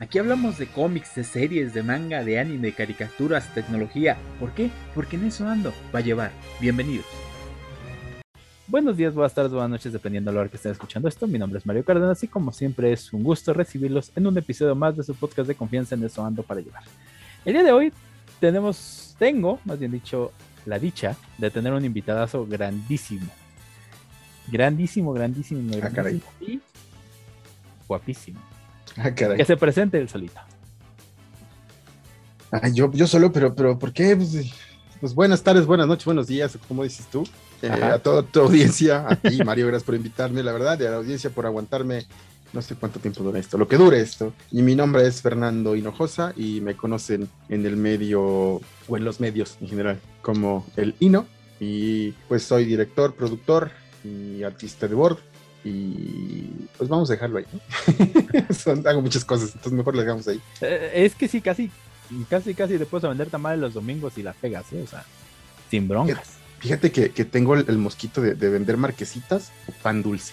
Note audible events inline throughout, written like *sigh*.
Aquí hablamos de cómics, de series, de manga, de anime, de caricaturas, tecnología. ¿Por qué? Porque en eso ando. Va a llevar. Bienvenidos. Buenos días, buenas tardes, buenas noches, dependiendo de la hora que estén escuchando esto. Mi nombre es Mario Cárdenas y como siempre es un gusto recibirlos en un episodio más de su podcast de confianza en eso ando para llevar. El día de hoy tenemos, tengo, más bien dicho, la dicha de tener un invitadazo grandísimo. Grandísimo, grandísimo, Ah, grandísimo y guapísimo. Ah, caray. Que se presente el solito. Ay, yo, yo solo, pero, pero ¿por qué? Pues, pues buenas tardes, buenas noches, buenos días, como dices tú. Eh, a toda tu audiencia, a ti, Mario, gracias por invitarme, la verdad, y a la audiencia por aguantarme. No sé cuánto tiempo dura esto, lo que dure esto. Y mi nombre es Fernando Hinojosa y me conocen en el medio o en los medios en general como el Hino. Y pues soy director, productor y artista de board. Y pues vamos a dejarlo ahí. ¿no? *laughs* Son- hago muchas cosas, entonces mejor lo dejamos ahí. Eh, es que sí, casi, casi, casi te puedes vender tamales los domingos y la pegas, ¿eh? O sea, sin broncas. Fíjate que, que tengo el, el mosquito de, de vender marquesitas o pan dulce.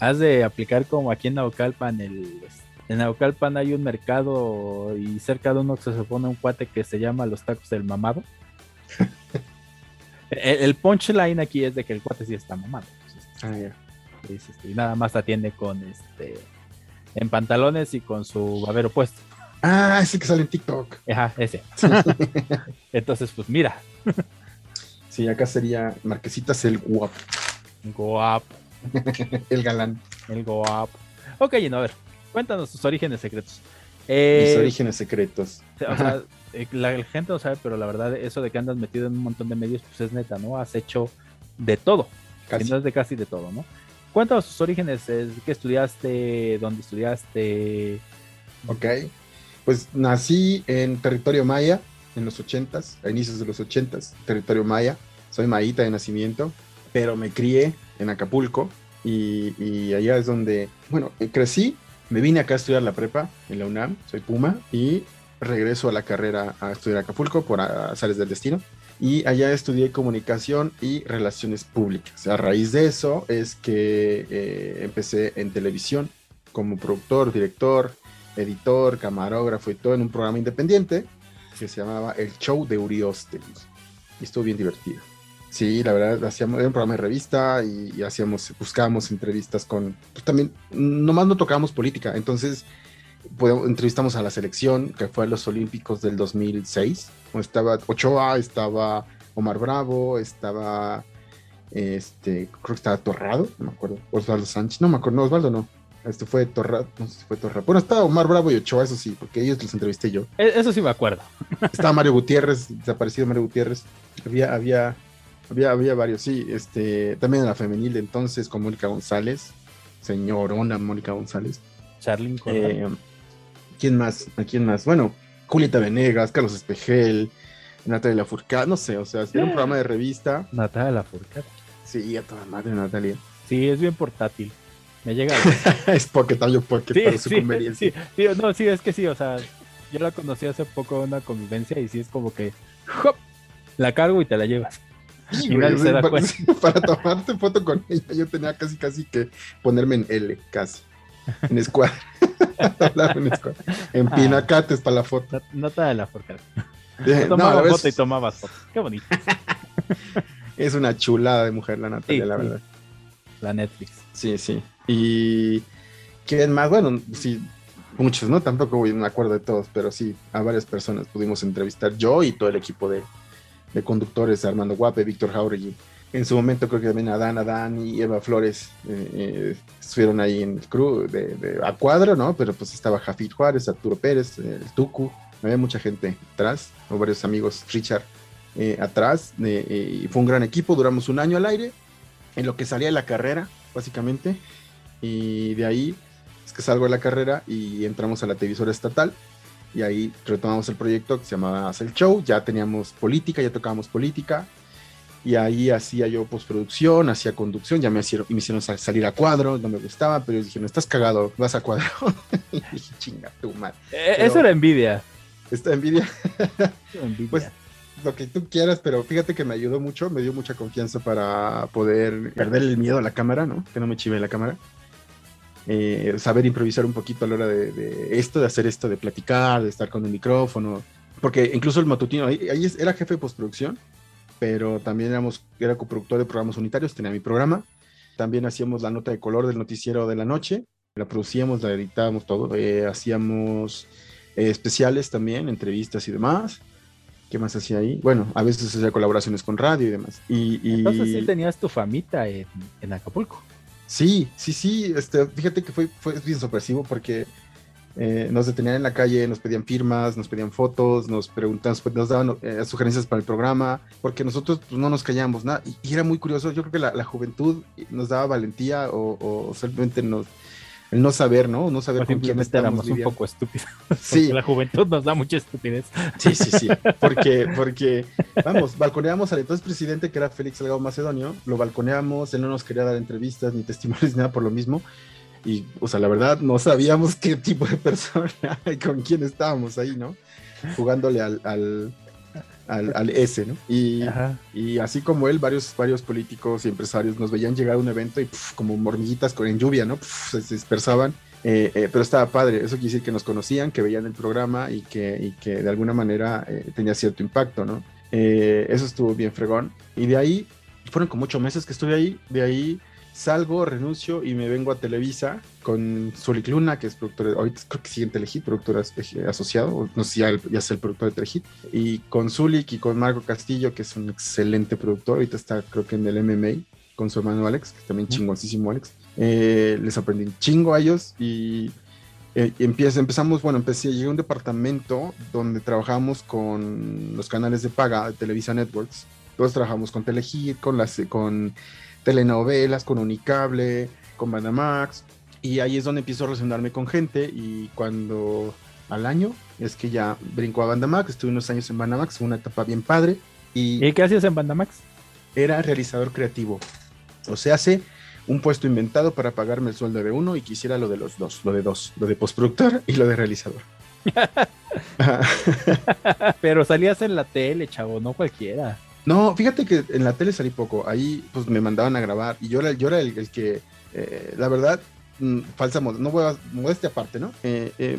Has de aplicar como aquí en Naucalpan, el, en Naucalpan hay un mercado y cerca de uno se supone un cuate que se llama los tacos del mamado. *laughs* el, el punchline aquí es de que el cuate sí está mamado. Entonces, es, este, y nada más atiende con este en pantalones y con su babero puesto. Ah, ese que sale en TikTok. Ajá, ese. *laughs* Entonces, pues mira, Sí, acá sería Marquesitas el guapo, guapo. *laughs* el galán. El guapo. Ok, Gino, a ver, cuéntanos tus orígenes secretos. Mis Eh, orígenes secretos. o sea, eh, la, la gente no sabe, pero la verdad, eso de que andas metido en un montón de medios, pues es neta, ¿no? Has hecho de todo. Casi. Si no es de casi de todo, ¿no? Cuéntanos tus orígenes, es, ¿qué estudiaste? ¿Dónde estudiaste? Ok. Pues nací en territorio maya en los ochentas, a inicios de los ochentas, territorio maya. Soy maíta de nacimiento, pero me crié en Acapulco y, allá es donde, bueno, crecí, me vine acá a estudiar la prepa en la UNAM, soy Puma, y regreso a la carrera a estudiar Acapulco por azares del destino. Y allá estudié comunicación y relaciones públicas. A raíz de eso es que eh, empecé en televisión como productor, director, editor, camarógrafo y todo en un programa independiente que se llamaba El Show de Urioste. Y estuvo bien divertido. Sí, la verdad, hacíamos, era un programa de revista y, hacíamos, buscábamos entrevistas con, pues también, nomás no tocábamos política, entonces entrevistamos a la selección que fue a los Olímpicos del 2006, donde estaba Ochoa, estaba Omar Bravo, estaba, este, creo que estaba Torrado, no me acuerdo, Osvaldo Sánchez, no me acuerdo, no, Osvaldo no, este fue Torrado, no sé si fue Torrado, bueno, estaba Omar Bravo y Ochoa, eso sí, porque ellos los entrevisté yo. E- Eso sí me acuerdo. *laughs* Estaba Mario Gutiérrez, desaparecido Mario Gutiérrez. Había, había, había, había varios, sí. Este, también en la femenil de entonces con Mónica González, señorona Mónica González. Charlyn Corral. Eh, ¿Quién más? ¿A quién más? Bueno, Julieta Venegas, Carlos Espejel, Natalia Lafourcade, no sé, o sea, era un programa de revista. Natalia Lafourcade. Sí, a toda madre Natalia. Sí, es bien portátil. Me llega a *laughs* es Pocket, yo Pocket Sí, para su sí, conveniencia. sí, sí, no, sí, es que sí, o sea, yo la conocí hace poco en una convivencia y sí es como que ¡hop! la cargo y te la llevas. Sí, Y güey, nadie se da *laughs* para, cuenta. *laughs* para tomarte foto con ella, yo tenía casi casi que ponerme en L, casi. En. Hablar *laughs* en. En Ah. pinacates para la foto. Nat- Natalia Lafourcade. Eh, Tomaba no, foto y tomabas foto. Qué bonito. *laughs* es una chulada de mujer, la Natalia, Sí, la sí. verdad. La Netflix. Sí, sí. Y quién más, bueno, sí, muchos, ¿no? Tampoco voy- me acuerdo de todos, pero sí, a varias personas pudimos entrevistar yo y todo el equipo de, de conductores, Armando Guape, Víctor Jauregui. En su momento creo que también Adán, Adán y Eva Flores eh, eh, estuvieron ahí en el crew de, de- a cuadro, ¿no? Pero pues estaba Jafid Juárez, Arturo Pérez, el Tucu, había mucha gente atrás, o varios amigos, Richard, eh, atrás, eh, eh, y fue un gran equipo, duramos un año al aire, en lo que salía de la carrera, básicamente, y de ahí es que salgo de la carrera y entramos a la televisora estatal, y ahí retomamos el proyecto que se llamaba Haz el Show, ya teníamos política, ya tocábamos política, y ahí hacía yo postproducción, hacía conducción, ya me hicieron, me hicieron sal- salir a cuadro, no me gustaba, pero ellos dijeron, estás cagado, vas a cuadro. *laughs* y dije, chinga tu madre. Eh, Pero- Eso era envidia. Esta envidia, envidia. Pues, lo que tú quieras, pero fíjate que me ayudó mucho, me dio mucha confianza para poder perder el miedo a la cámara, ¿no? Que no me chive la cámara. eh, saber improvisar un poquito a la hora de, esto, de hacer esto, de platicar, de estar con el micrófono, porque incluso el matutino, ahí, ahí era jefe de postproducción, pero también éramos, era coproductor de programas unitarios, tenía mi programa, también hacíamos la nota de color del noticiero de la noche, la producíamos, la editábamos todo, eh, hacíamos eh, especiales también, entrevistas y demás. ¿Qué más hacía ahí? Bueno, a veces hacía colaboraciones con radio y demás. Y, Entonces sí tenías tu famita en, en Acapulco. Sí, sí, sí. Este, fíjate que fue, fue bien sorpresivo porque eh, nos detenían en la calle, nos pedían firmas, nos pedían fotos, nos preguntaban, nos daban eh, sugerencias para el programa, porque nosotros pues, no nos callamos nada. Y, era muy curioso, yo creo que la, juventud nos daba valentía o, simplemente nos, el no saber, ¿no? No saber con quién éramos un poco estúpidos. *laughs* Sí. La juventud nos da mucha estupidez. Sí, sí, sí. *laughs* Porque, porque, vamos, balconeamos al entonces presidente que era Félix Salgado Macedonio, lo balconeamos, él no nos quería dar entrevistas ni testimonios ni nada por lo mismo. Y, o sea, la verdad, no sabíamos qué tipo de *laughs* persona y con quién estábamos ahí, ¿no? Jugándole al, al, al, S, ¿no? Y, y, así como él, varios, varios políticos y empresarios nos veían llegar a un evento y como mormiguitas con, en lluvia, ¿no? se dispersaban. Eh, eh, pero estaba padre, eso quiere decir que nos conocían, que veían el programa y que, y que de alguna manera eh, tenía cierto impacto, ¿no? eso estuvo bien fregón. Y de ahí, fueron como ocho meses que estuve ahí, de ahí salgo, renuncio y me vengo a Televisa con Zulik Luna, que es productor, ahorita creo que sigue en Telehit, productor asociado, no sé si ya, ya es el productor de Telehit, y con Zulik y con Marco Castillo, que es un excelente productor, ahorita está creo que en el MMA, con su hermano Alex, que es también chingoncísimo Alex. Eh, les aprendí un chingo a ellos y eh, empezamos, bueno, empecé, llegué a un departamento donde trabajamos con los canales de paga de Televisa Networks. Todos trabajamos con Telehit, con las, con telenovelas, con Unicable, con Bandamax. Y ahí es donde empiezo a relacionarme con gente. Y cuando al año es que ya brinco a Bandamax, estuve unos años en Bandamax, una etapa bien padre. ¿Y, qué hacías en Bandamax? Era realizador creativo. O sea, hace un puesto inventado para pagarme el sueldo de uno y quisiera lo de los dos, lo de dos, lo de postproductor y lo de realizador. *laughs* *laughs* Pero salías en la tele, chavo, no cualquiera. No, fíjate que en la tele salí poco. Ahí pues me mandaban a grabar y yo era, yo era el, que, eh, la verdad, falsa no voy a modestia aparte, ¿no? Eh, eh,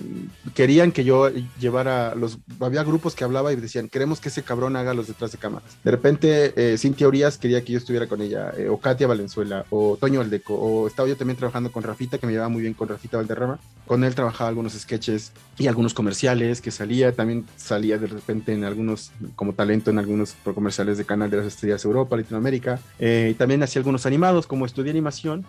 querían que yo llevara los, había grupos que hablaba y decían, queremos que ese cabrón haga los detrás de cámaras. De repente, eh, Cintia Urias quería que yo estuviera con ella, o Katia Valenzuela, o Toño Aldeco, o estaba yo también trabajando con Rafita, que me llevaba muy bien con Rafita Valderrama. Con él trabajaba algunos sketches y algunos comerciales que salía, también salía de repente en algunos, como talento en algunos comerciales de Canal de las Estrellas Europa, Latinoamérica. también hacía algunos animados, como estudié animación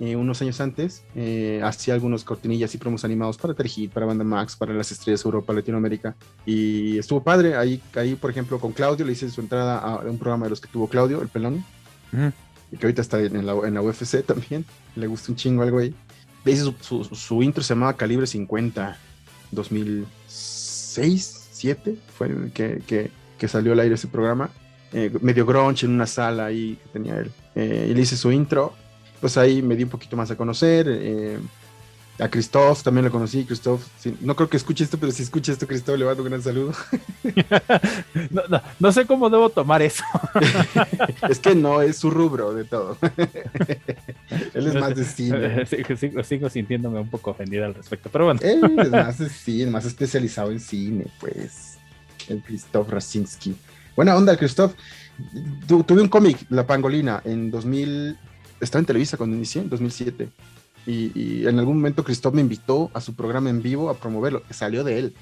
eh, unos años antes, eh, hacía algunos cortinillas y promos animados para Terhit, para Banda Max, para las estrellas Europa, Latinoamérica. Y estuvo padre. Ahí, ahí, por ejemplo, con Claudio le hice su entrada a un programa de los que tuvo Claudio, el pelón. Y que ahorita está en la, en la UFC también. Le gusta un chingo algo ahí. Le hice su, su, intro, se llamaba Calibre 50, 2006, 2007, fue que, que, que, salió al aire ese programa. Eh, medio grunge en una sala ahí que tenía él. y le hice su intro pues ahí me di un poquito más a conocer. Eh, a Christoph también lo conocí. Christoph, no creo que escuche esto, pero si escucha esto, Christoph, le mando un gran saludo. *laughs* no, sé cómo debo tomar eso. *laughs* es que no, es su rubro de todo. *laughs* Él es más de cine. Sigo, sintiéndome un poco ofendida al respecto, pero bueno. Él es más de cine, más especializado en cine, pues. El Christoph Rasinski. Buena onda, el Christoph. tuve un cómic, La Pangolina, en 2000 estaba en Televisa cuando inicié, en 2007. Y, en algún momento Christoph me invitó a su programa en vivo a promoverlo. Salió de él.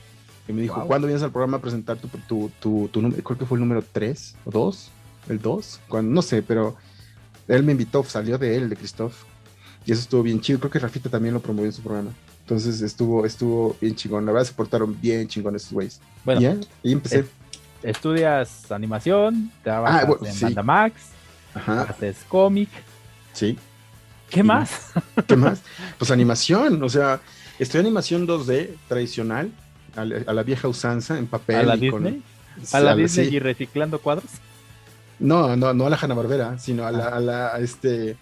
Y me dijo, ¿cuándo vienes al programa a presentar tu, tu, tu, tu número? Creo que fue el número 3 o 2. El 2. Cuando, no sé, pero él me invitó, salió de él, de Christoph. Y eso estuvo bien chido. Creo que Rafita también lo promovió en su programa. Entonces estuvo, estuvo bien chingón. La verdad se portaron bien chingón esos güeyes. Bueno, y empecé. estudias animación, trabajas ah, en Banda Max, haces cómic, Sí. ¿Qué más? *laughs* ¿Qué más? Pues animación, o sea, estoy animación 2D tradicional, a la, vieja usanza, en papel. ¿A la Disney? ¿A la, Disney y reciclando cuadros? No, no, no a la Hanna Barbera, sino a la, ah. a este,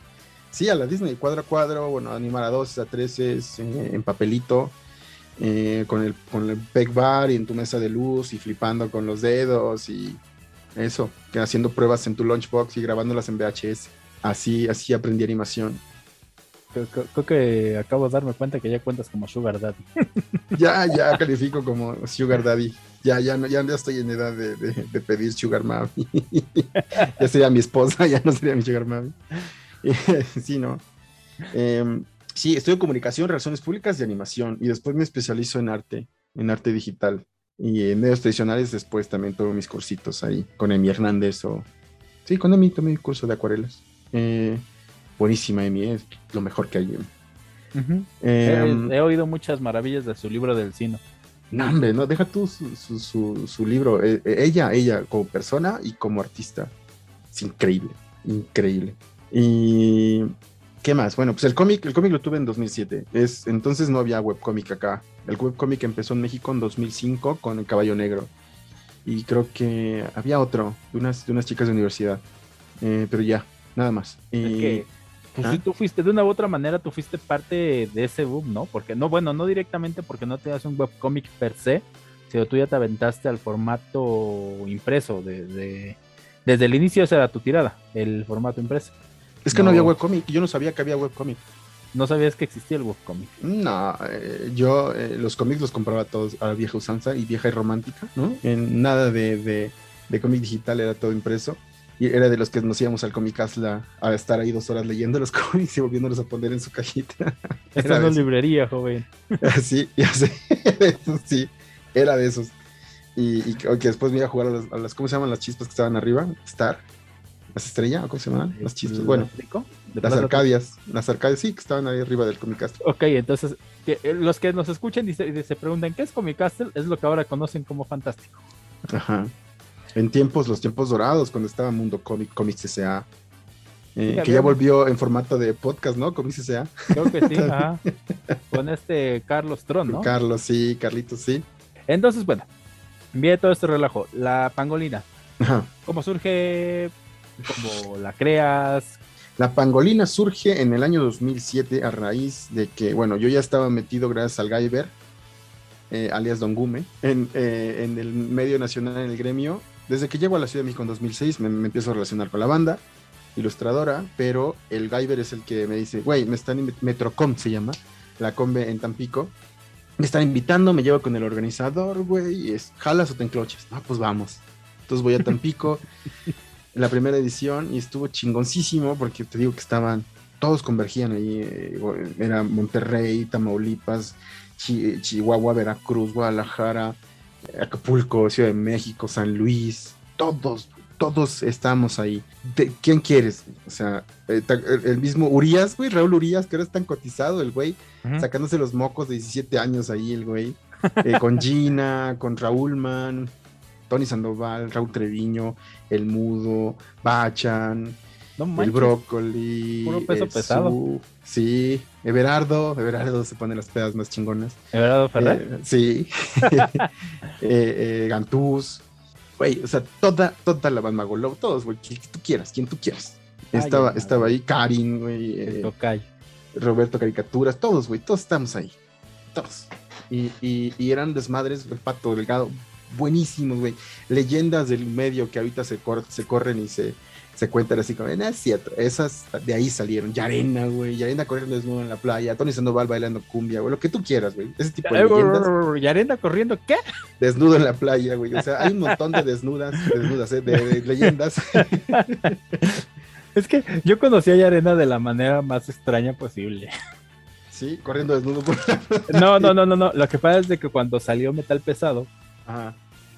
sí, a la Disney, cuadro a cuadro, bueno, animar a dos, a tres en papelito, eh, con, el, con el peg bar y en tu mesa de luz y flipando con los dedos y eso, haciendo pruebas en tu lunchbox y grabándolas en VHS. Así, así aprendí animación. Creo, que acabo de darme cuenta que ya cuentas como Sugar Daddy. *laughs* Ya, ya califico como Sugar Daddy. Ya, ya, no, ya, estoy en edad de, pedir Sugar Mami. *laughs* ya sería mi esposa, ya no sería mi Sugar Mami. *laughs* sí, ¿no? Em, sí, estoy en comunicación, relaciones públicas y animación. Y después me especializo en arte, en arte digital. Y en medios tradicionales después también tomo mis cursitos ahí con Emi Hernández o... Sí, con Emi tomé mi curso de acuarelas. Eh, buenísima Emi, es lo mejor que hay. Em, he, oído muchas maravillas de su libro del cine. No, hombre, no, deja tú su, libro. Eh, eh, ella, ella como persona y como artista. Es increíble, increíble. Y ¿Qué más? Bueno, pues el cómic, el cómic lo tuve en 2007. Es, entonces no había webcómic acá. El webcómic empezó en México en 2005 con El Caballo Negro. Y creo que había otro, de unas, de unas chicas de universidad. Eh, pero ya, nada más. Y, pues ¿Ah? tú fuiste, de una u otra manera, tú fuiste parte de ese boom, ¿no? Porque no, bueno, no directamente porque no te das un webcómic per se, sino tú ya te aventaste al formato impreso. De, desde el inicio esa era tu tirada, el formato impreso. Es que no, había webcomic, yo no sabía que había webcomic. ¿No sabías que existía el webcomic? No, eh, yo eh, los cómics los compraba todos a la vieja usanza y vieja y romántica, ¿no? En nada de, de, cómic digital, era todo impreso. Y era de los que nos íbamos al Comic a estar ahí dos horas leyendo los *laughs* cómics y volviéndolos a poner en su cajita. Esta es librería, joven. *laughs* sí, ya sé. *laughs* sí, era de esos. Y, que después me iba a jugar a las, a las, ¿cómo se llaman las chispas que estaban arriba? Star las estrellas, ¿cómo se llaman? Las chispas. Bueno, las Arcadias. Las Arcadias, sí, que estaban ahí arriba del Comic Castle. Ok, entonces, eh, los que nos escuchan y se, preguntan qué es Comic Castle, es lo que ahora conocen como Fantástico. Ajá. En tiempos, los tiempos dorados, cuando estaba Mundo Comic, Comics S.A. Eh, que ya volvió en formato de podcast, ¿no? Comics S.A. Creo que sí, *laughs* ajá. Con este Carlos Tron, ¿no? Carlos, sí, Carlitos, sí. Entonces, bueno, viene todo este relajo. La pangolina. Ajá. ¿Cómo surge? ¿Cómo la creas? La pangolina surge en el año 2007 a raíz de que, bueno, yo ya estaba metido gracias al Gaiber, eh, alias Don Gume, eh, en, el medio nacional, en el gremio. Desde que llego a la Ciudad de México en 2006 me, empiezo a relacionar con la banda, ilustradora, pero el Gaiber es el que me dice, güey, me están, Metrocom se llama, la combe en Tampico, me están invitando, me llevo con el organizador, güey, es, jalas o te encloches. Ah, pues vamos. Entonces voy a Tampico. *laughs* la primera edición y estuvo chingoncísimo porque te digo que estaban, todos convergían ahí, eh, era Monterrey, Tamaulipas, Chihuahua, Veracruz, Guadalajara, Acapulco, Ciudad de México, San Luis, todos, todos estamos ahí. ¿Quién quieres? O sea, eh, el mismo Urias, güey, Raúl Urias, que ahora es tan cotizado, el güey, sacándose los mocos de 17 años ahí, el güey, eh, con *laughs* Gina, con Raúl Man, Tony Sandoval, Raúl Treviño, El Mudo, Bachan, el Brócoli. Puro peso pesado. sí, Everardo, Everardo se pone las pedas más chingonas. Everardo Ferrer. Eh, sí. *laughs* Eh, eh, Gantús. Güey, o sea, toda, toda la banda Magolo, todos, güey, quien tú quieras, quien tú quieras. Estaba, estaba ahí Karin, güey. Roberto Caricaturas, todos, güey, todos estamos ahí. Todos. Y, y, y eran desmadres, el pato delgado, buenísimos, güey. Leyendas del medio que ahorita se, se corren y se, se cuentan así como, es cierto, esas de ahí salieron. Yarena, güey, Yarena corriendo desnudo en la playa, Tony Sandoval bailando cumbia, güey, lo que tú quieras, güey. Ese tipo de leyendas. ¿Yarena corriendo qué? Desnudo en la playa, güey. O sea, hay un montón de desnudas, desnudas, ¿eh? de, leyendas. *laughs* es que yo conocí a Yarena de la manera más extraña posible. Sí, corriendo desnudo por No, no, no, no, no. Lo que pasa es de que cuando salió Metal Pesado,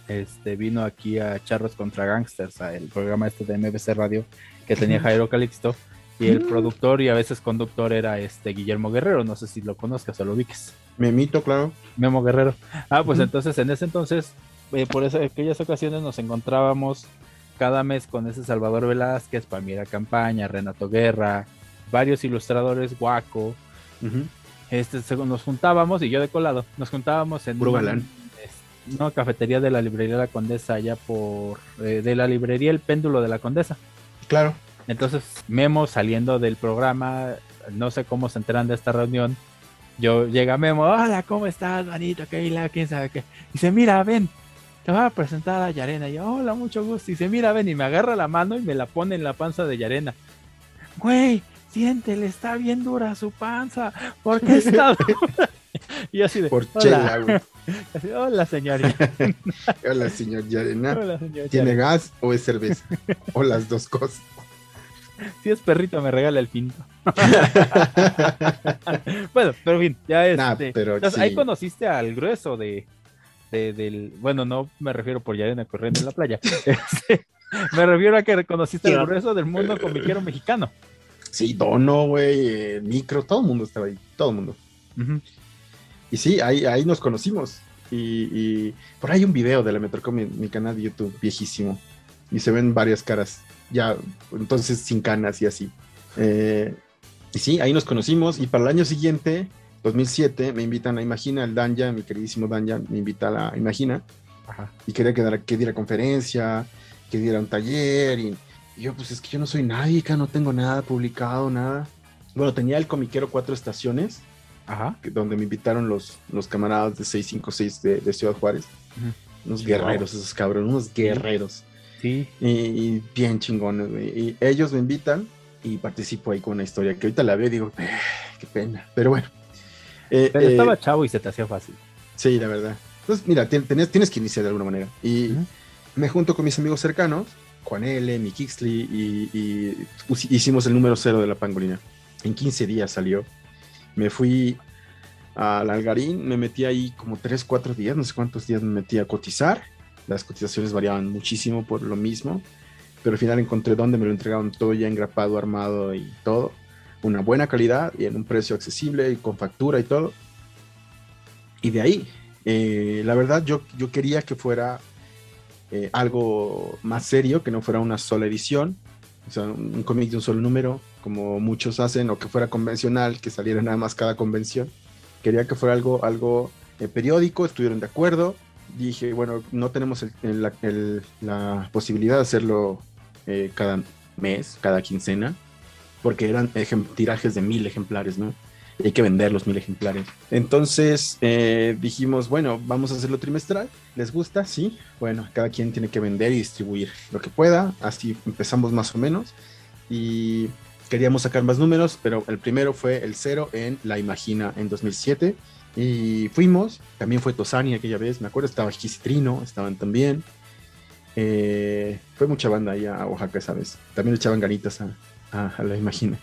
este, vino aquí a Charros contra Gangsters, el programa este de MBC Radio que tenía Jairo Calixto. Y el mm. productor y a veces conductor era este Guillermo Guerrero, no sé si lo conozcas o lo ubiques. Memito, claro. Memo Guerrero. Ah, pues entonces en ese entonces, eh, por eso, aquellas ocasiones nos encontrábamos cada mes con ese Salvador Velázquez, Palmira Campaña, Renato Guerra, varios ilustradores, Guaco. este, nos juntábamos y yo de colado, nos juntábamos en, no, cafetería de la librería La Condesa, allá por. Eh, de la librería El Péndulo de la Condesa. Claro. Entonces, Memo saliendo del programa, no sé cómo se enteran de esta reunión. Yo llega Memo, hola, ¿cómo estás, manito? ¿Qué quién sabe qué? Dice, mira, ven, te voy a presentar a Yarena. Y yo, hola, mucho gusto. Y dice, mira, ven, y me agarra la mano y me la pone en la panza de Yarena. Güey, siéntele, está bien dura su panza, porque está dura. *laughs* Y así de, Por hola. chela, güey. *laughs* Así, hola señorita. *laughs* Hola, señor Yarena. Hola, señorita. ¿Tiene gas o es cerveza? o las dos cosas. Si es perrito, me regala el pinto. bueno, pero en fin, ya es. Nah, pero Entonces, ahí sí. conociste al grueso de, de- del. Bueno, no me refiero por Yarena corriendo en la playa. Este, me refiero a que conociste al grueso del mundo comiquero mexicano. Sí, Dono, güey, eh, Micro, todo el mundo estaba ahí, todo el mundo. Y sí, ahí, ahí nos conocimos. Y, y por ahí hay un video de la Metrocom en mi canal de YouTube, viejísimo. Y se ven varias caras, ya entonces sin canas y así. Eh, y sí, ahí nos conocimos. Y para el año siguiente, 2007, me invitan a Imagina, el Danja, mi queridísimo Danja, me invita a la Imagina. Ajá. Y quería que, que diera conferencia, que diera un taller. Y, y yo, pues es que yo no soy nadie, acá no tengo nada publicado, nada. Bueno, tenía el comiquero Cuatro Estaciones Ajá. que- donde me invitaron los, los camaradas de 656 de, de Ciudad Juárez. Unos guerreros, esos cabrones, unos guerreros. Sí. Y, y bien chingones. Y ellos me invitan y participo ahí con una historia que ahorita la veo y digo, "Eh, qué pena. Pero bueno. Eh, Pero eh, estaba chavo y se te hacía fácil. Sí, la verdad. Entonces, mira, tien- tenés- tienes que iniciar de alguna manera. Y me junto con mis amigos cercanos, Juan L., mi Kixley, y, hicimos el número cero de la pangolina. En 15 días salió. Me fui al Algarín, me metí ahí como 3, 4 días, no sé cuántos días me metí a cotizar. Las cotizaciones variaban muchísimo por lo mismo, pero al final encontré donde me lo entregaban todo ya engrapado, armado y todo. Una buena calidad y en un precio accesible y con factura y todo. Y de ahí, eh, la verdad, yo, yo quería que fuera eh, algo más serio, que no fuera una sola edición, o sea, un, cómic de un solo número, como muchos hacen, o que fuera convencional, que saliera nada más cada convención. Quería que fuera algo, algo eh, periódico, estuvieron de acuerdo. Dije, bueno, no tenemos la, posibilidad de hacerlo eh, cada mes, cada quincena, porque eran tirajes de mil ejemplares, ¿no? Hay que vender los mil ejemplares. Entonces eh, dijimos, bueno, vamos a hacerlo trimestral. ¿Les gusta? Sí. Bueno, cada quien tiene que vender y distribuir lo que pueda. Así empezamos más o menos. Y queríamos sacar más números, pero el primero fue el cero en La Imagina en 2007. Y fuimos, también fue Tosani aquella vez, me acuerdo, estaba Gisitrino, estaban también. Eh, fue mucha banda ahí a Oaxaca esa vez. También le echaban ganitas a La Imagina.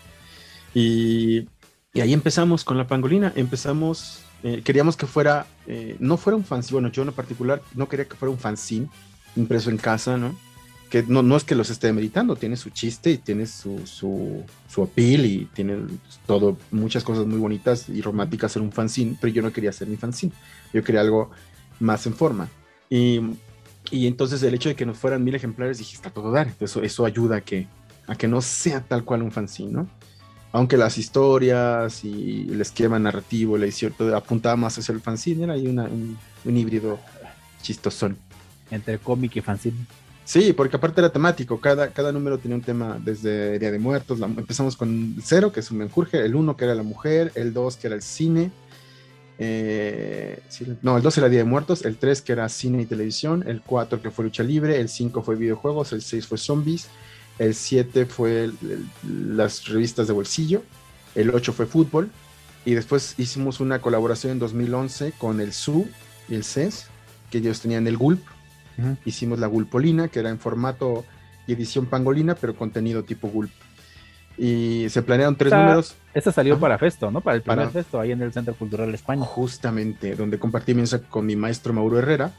Y, y ahí empezamos con la pangolina, empezamos, eh, queríamos que fuera, eh, no fuera un fanzine, bueno, yo en particular no quería que fuera un fanzine impreso en casa, ¿no? Que no, no es que los esté meditando, tiene su chiste y tiene su, su, su appeal y tiene todo, muchas cosas muy bonitas y románticas en un fanzine, pero yo no quería hacer mi fanzine, yo quería algo más en forma. Y, y entonces el hecho de que nos fueran mil ejemplares, dije, está todo dar, eso, eso ayuda a que, a que no sea tal cual un fanzine, ¿no? Aunque las historias y el esquema narrativo, la edición, todo apuntaba más hacia el fanzine, era ahí una- un, un híbrido chistosón. Entre cómic y fanzine. Sí, porque aparte era temático, cada, cada número tenía un tema desde Día de Muertos, la- empezamos con el cero, que es un menjurje, el uno que era la mujer, el dos que era el cine, eh, no, el 2 era Día de Muertos, el 3 que era cine y televisión, el 4 que fue lucha libre, el 5 fue videojuegos, el 6 fue zombies, el 7 fue el- el- las revistas de bolsillo, el 8 fue fútbol, y después hicimos una colaboración en 2011 con el SU y el CES, que ellos tenían el GULP, hicimos la Gulpolina, que era en formato y edición pangolina, pero contenido tipo Gulp. Y se planearon tres Esta- números Esta salió Ajá. para Festo, ¿no? Para el primer Para- Festo, ahí en el Centro Cultural España. justamente donde compartí mesa con mi maestro Mauro Herrera.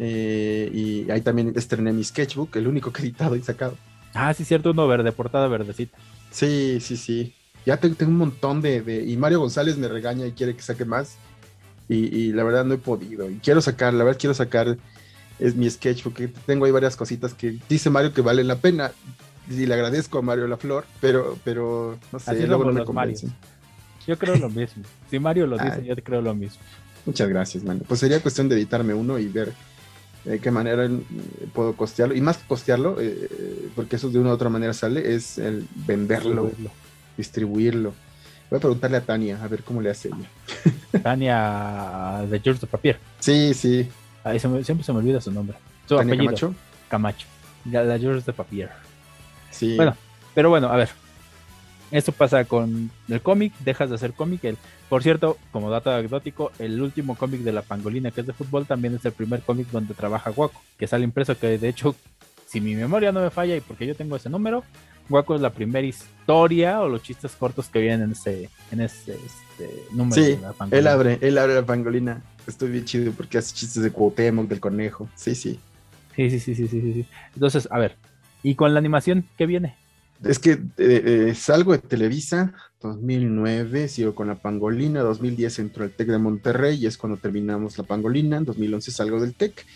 eh, y ahí también estrené mi sketchbook, el único que he editado y sacado. Ah, sí, cierto, uno verde, portada verdecita. Sí, sí, sí. Ya te- tengo un montón de, de- Y Mario González me regaña y quiere que saque más. Y, y la verdad no he podido. Y quiero sacar, la verdad quiero sacar es mi sketchbook. que Tengo ahí varias cositas que dice Mario que valen la pena. Y le agradezco a Mario La Flor, pero, pero no sé, Así luego no me convence. Yo creo lo mismo. *laughs* Si Mario lo dice, Ay. yo creo lo mismo. Muchas gracias, mano. Pues sería cuestión de editarme uno y ver de qué manera eh, puedo costearlo. Y más que costearlo, eh, porque eso de una u otra manera sale, es el venderlo, distribuirlo. Voy a preguntarle a Tania a ver cómo le hace ella. *laughs* Tania de George de Papier. Sí, sí. Ahí se me- siempre se me olvida su nombre. Su Tania apellido. Camacho. Camacho. La, la George de Papier. Sí. Bueno, pero bueno, a ver. Esto pasa con el cómic, dejas de hacer cómic. El, por cierto, como dato anecdótico, el último cómic de la pangolina que es de fútbol también es el primer cómic donde trabaja Guaco, que sale impreso, que de hecho, si mi memoria no me falla y porque yo tengo ese número, Guaco es la primera historia o los chistes cortos que vienen en ese, en ese este, número. Sí, de la pangolina. él abre, él abre la pangolina. Estoy bien chido porque hace chistes de Cuauhtémoc, del conejo. Sí, sí. Sí, sí, sí, sí, sí, sí. Entonces, a ver, ¿y con la animación qué viene? Es que eh, eh, salgo de Televisa, 2009, sigo con la Pangolina, 2010 entro al TEC de Monterrey y es cuando terminamos la Pangolina, en 2011 salgo del TEC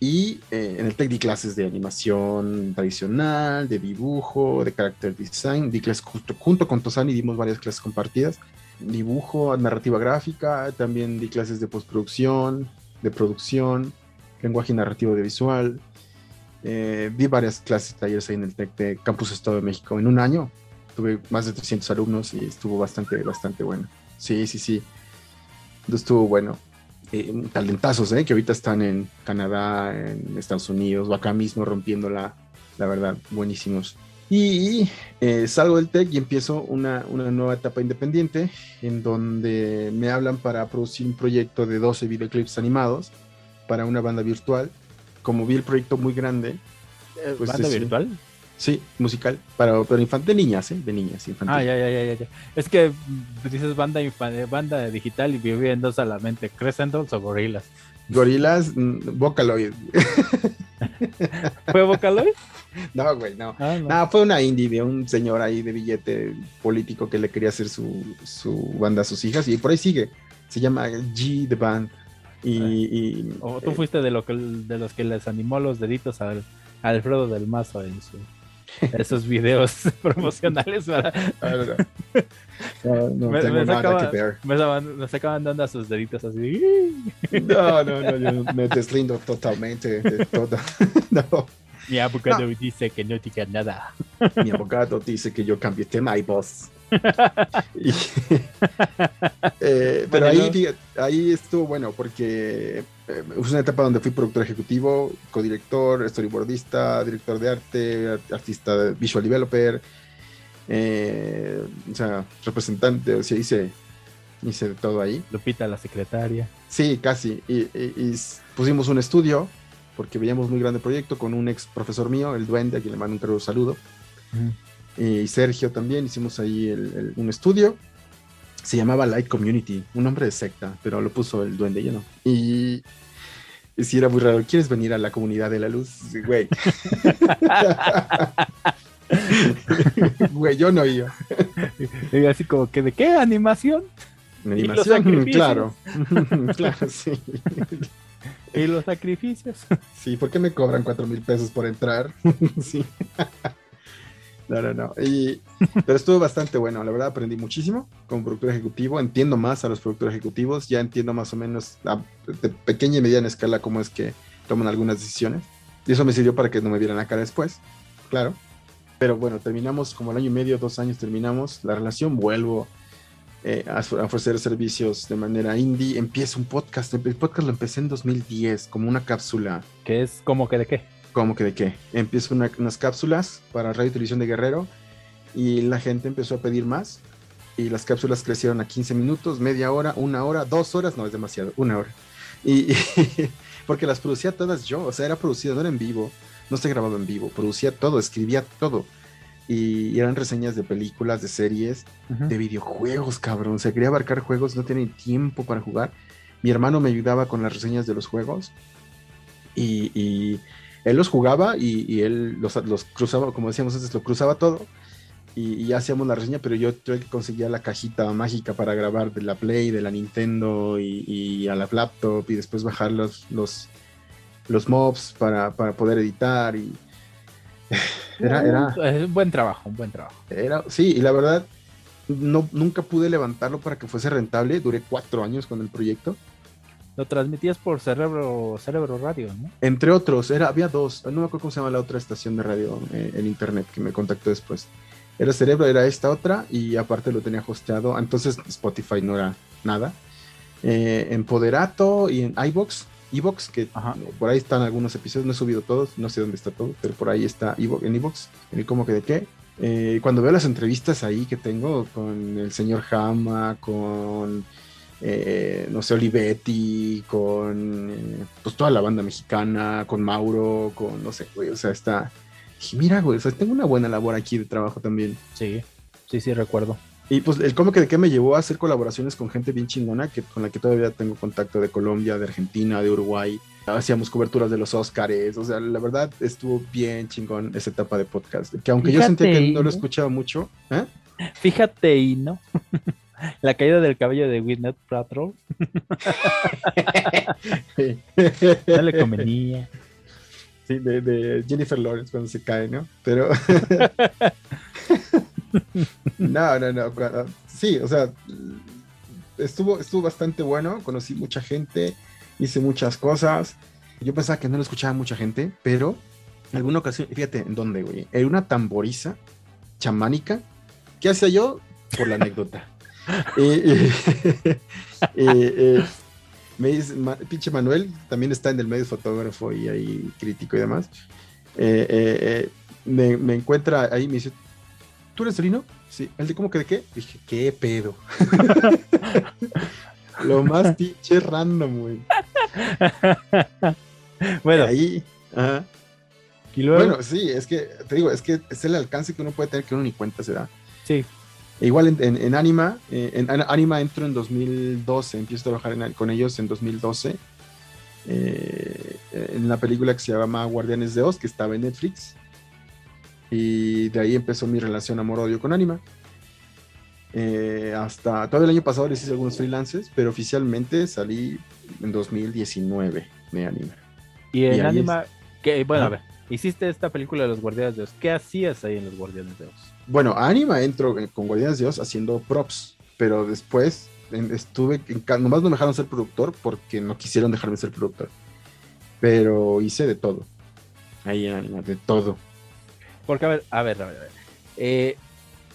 y eh, en el TEC di clases de animación tradicional, de dibujo, de character design, di clases junto, con Tosani, dimos varias clases compartidas, dibujo, narrativa gráfica, también di clases de postproducción, de producción, lenguaje narrativo de visual, eh, varias clases, talleres ahí en el TEC de Campus Estado de México. En un año tuve más de 300 alumnos y estuvo bastante, bastante bueno. Sí, sí, sí. Estuvo bueno. Eh, talentazos, ¿eh? Que ahorita están en Canadá, en Estados Unidos o acá mismo rompiendo la, la verdad, buenísimos. Y eh, salgo del TEC y empiezo una, una, nueva etapa independiente en donde me hablan para producir un proyecto de 12 videoclips animados para una banda virtual como vi el proyecto muy grande. Eh, pues ¿Banda virtual? Sí, musical, para, pero infantil, de niñas, ¿eh? De niñas, infantil. Ah, ya, ya, ya, ya. Es que dices banda, banda digital y viviendo solamente Crescentals o Gorilas. Gorilas, mm, Vocaloid. *laughs* ¿Fue Vocaloid? *laughs* No, güey, no. Ah, no. fue una indie de un señor ahí de billete político que le quería hacer su, su banda a sus hijas y por ahí sigue. Se llama G The Band. Y, o tú eh, fuiste de, lo que, de los que les animó los deditos al, a Alfredo del Mazo en su, esos videos *laughs* promocionales para... *laughs* No, no, me, tengo nada que ver. Me, sacaban dando a sus deditos así. No, no, no, yo me deslindo totalmente de todo. *laughs* No. Mi abogado dice que no diga nada. Mi abogado dice que yo cambié tema y voz. *laughs* *laughs* Eh, pero ahí, ahí estuvo bueno porque eh, fue una etapa donde fui productor ejecutivo, codirector, storyboardista, director de arte, artista visual developer, eh, o sea, representante, o sea, hice, hice de todo ahí. Lupita, la secretaria. Sí, casi. Y, pusimos un estudio porque veíamos muy grande proyecto con un ex profesor mío, el Duende, a quien le mando un caro saludo y Sergio también, hicimos ahí un estudio. Se llamaba Light Community, un nombre de secta, pero lo puso el duende lleno. Y, y sí era muy raro. ¿Quieres venir a la comunidad de la luz? Güey. *laughs* Güey, yo no iba. Y así como que, ¿de qué? ¿Animación? Animación, claro. *laughs* claro, sí. ¿Y los sacrificios? Sí, ¿por qué me cobran cuatro mil pesos por entrar? *laughs* sí. No, no, no. pero estuvo bastante bueno. La verdad aprendí muchísimo como productor ejecutivo. Entiendo más a los productores ejecutivos. Ya entiendo más o menos de pequeña y mediana escala cómo es que toman algunas decisiones. Y eso me sirvió para que no me vieran la cara después. Claro. Pero bueno, terminamos como el año y medio, dos años terminamos la relación. Vuelvo eh, a, ofrecer servicios de manera indie. Empiezo un podcast. El podcast lo empecé en 2010 como una cápsula. ¿Qué es como que de qué? ¿Cómo que de qué? Empiezo unas cápsulas para Radio y Televisión de Guerrero y la gente empezó a pedir más y las cápsulas crecieron a 15 minutos, media hora, una hora, dos horas, no es demasiado, una hora. *laughs* Y, porque las producía todas yo, o sea, era producido, no era en vivo, no se grababa en vivo, producía todo, escribía todo. Y, eran reseñas de películas, de series, de videojuegos, cabrón. O sea, quería abarcar juegos, no tenía tiempo para jugar. Mi hermano me ayudaba con las reseñas de los juegos. y, él los jugaba y, él los, cruzaba, como decíamos antes, lo cruzaba todo y, hacíamos la reseña, pero yo, yo que conseguía la cajita mágica para grabar de la Play, de la Nintendo y, a la laptop y después bajar los, los, los mobs para, poder editar y *laughs* era, era un buen trabajo, un buen trabajo. Era, sí, y la verdad, no, nunca pude levantarlo para que fuese rentable, duré cuatro años con el proyecto lo transmitías por Cerebro, Cerebro Radio, ¿no? Entre otros, era, había dos, no me acuerdo cómo se llama la otra estación de radio eh, en internet que me contactó después. Era Cerebro, era esta otra, y aparte lo tenía hosteado, entonces Spotify no era nada. Eh, en Poderato y en iBox, iBox, que por ahí están algunos episodios, no he subido todos, no sé dónde está todo, pero por ahí está en iBox, en el cómo que de qué. Eh, cuando veo las entrevistas ahí que tengo con el señor Hama, con, eh, no sé, Olivetti, con eh, pues toda la banda mexicana, con Mauro, con, no sé, güey, o sea, está... Dije, mira, güey, o sea, tengo una buena labor aquí de trabajo también. Sí, sí, sí, recuerdo. Y pues el cómic de que me llevó a hacer colaboraciones con gente bien chingona, que, con la que todavía tengo contacto de Colombia, de Argentina, de Uruguay. Hacíamos coberturas de los Oscars, o sea, la verdad estuvo bien chingón esa etapa de podcast. Que aunque yo sentía que no lo escuchaba mucho, ¿eh? Fíjate y no. *laughs* La caída del cabello de Whitney Patrol. no le convenía. Sí, de, de, Jennifer Lawrence cuando se cae, ¿no? Pero. *laughs* no, no, no. Sí, o sea, estuvo, estuvo bastante bueno. Conocí mucha gente, hice muchas cosas. Yo pensaba que no lo escuchaba mucha gente, pero en alguna ocasión, fíjate en dónde, güey. En una tamboriza chamánica. ¿Qué hacía yo? Por la anécdota. *laughs* eh, eh, *laughs* eh, me dice, pinche Manuel, también está en el medio fotógrafo y ahí crítico y demás. Me, me, encuentra ahí me dice, ¿tú eres Solino? Sí. ¿El de cómo que de qué? Dije, ¿qué pedo? *laughs* Lo más pinche random, güey. bueno. Ahí, ajá. ¿Y luego? Bueno, sí, es que, te digo, es que es el alcance que uno puede tener que uno ni cuenta se da. Sí. Igual en, en, en Anima, eh, en, Anima entro en 2012, empiezo a trabajar con ellos en 2012, eh, en una película que se llama Guardianes de Oz, que estaba en Netflix. Y de ahí empezó mi relación amor-odio con Anima. Eh, hasta todo el año pasado les hice algunos freelances, pero oficialmente salí en 2019 de Anima. Y en Anima, que, bueno, a ver, hiciste esta película de los Guardianes de Oz. ¿Qué hacías ahí en los Guardianes de Oz? Bueno, Anima entro con Guardianes de Dios haciendo props, pero después estuve, nomás no me dejaron ser productor porque no quisieron dejarme ser productor. Pero hice de todo. Ahí en Anima, de todo. Porque, a ver, a ver, a ver. Eh,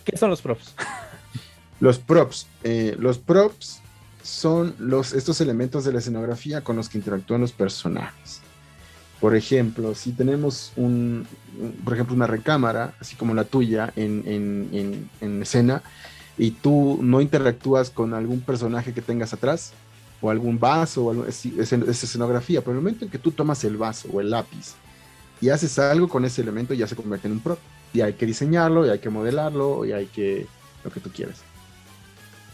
¿Qué son los props? *laughs* Los props. Eh, los props son los, estos elementos de la escenografía con los que interactúan los personajes. Por ejemplo, si tenemos un, por ejemplo, una recámara, así como la tuya, en, escena, y tú no interactúas con algún personaje que tengas atrás, o algún vaso, o es, escenografía, pero el momento en que tú tomas el vaso o el lápiz y haces algo con ese elemento, ya se convierte en un prop. Y hay que diseñarlo, y hay que modelarlo, y hay que lo que tú quieras.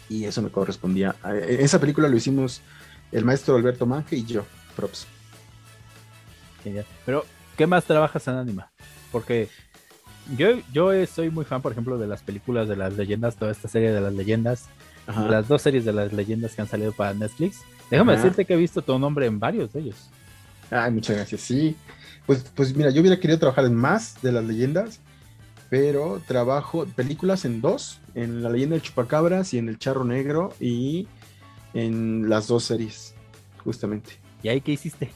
Y eso me correspondía. En esa película lo hicimos el maestro Alberto Manje y yo, props. Pero, ¿qué más trabajas en Anima? Porque yo, yo soy muy fan, por ejemplo, de las películas de las leyendas, toda esta serie de las leyendas, las dos series de las leyendas que han salido para Netflix. Déjame decirte que he visto tu nombre en varios de ellos. Ay, muchas gracias. Sí, pues, pues mira, yo hubiera querido trabajar en más de las leyendas, pero trabajo películas en dos, en La leyenda del chupacabras y en El charro negro y en las dos series, justamente. ¿Y ahí qué hiciste?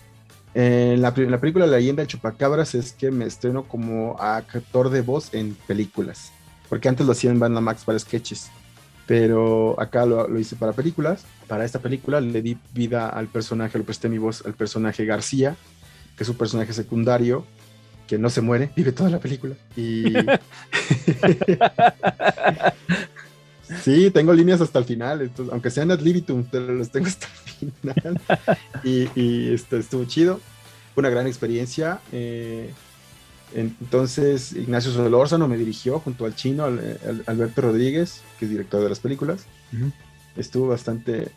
En la, película La leyenda del chupacabras es que me estreno como actor de voz en películas, porque antes lo hacía en Banda Max para sketches, pero acá lo, hice para películas. Para esta película le di vida al personaje, le presté mi voz al personaje García, que es un personaje secundario que no se muere, vive toda la película. Y *laughs* *laughs* Sí, tengo líneas hasta el final, entonces, aunque sean ad libitum, pero los tengo hasta el final. *laughs* y, esto estuvo chido, fue una gran experiencia. Eh, entonces, Ignacio Solórzano me dirigió junto al chino, Alberto Rodríguez, que es director de las películas. Estuvo bastante,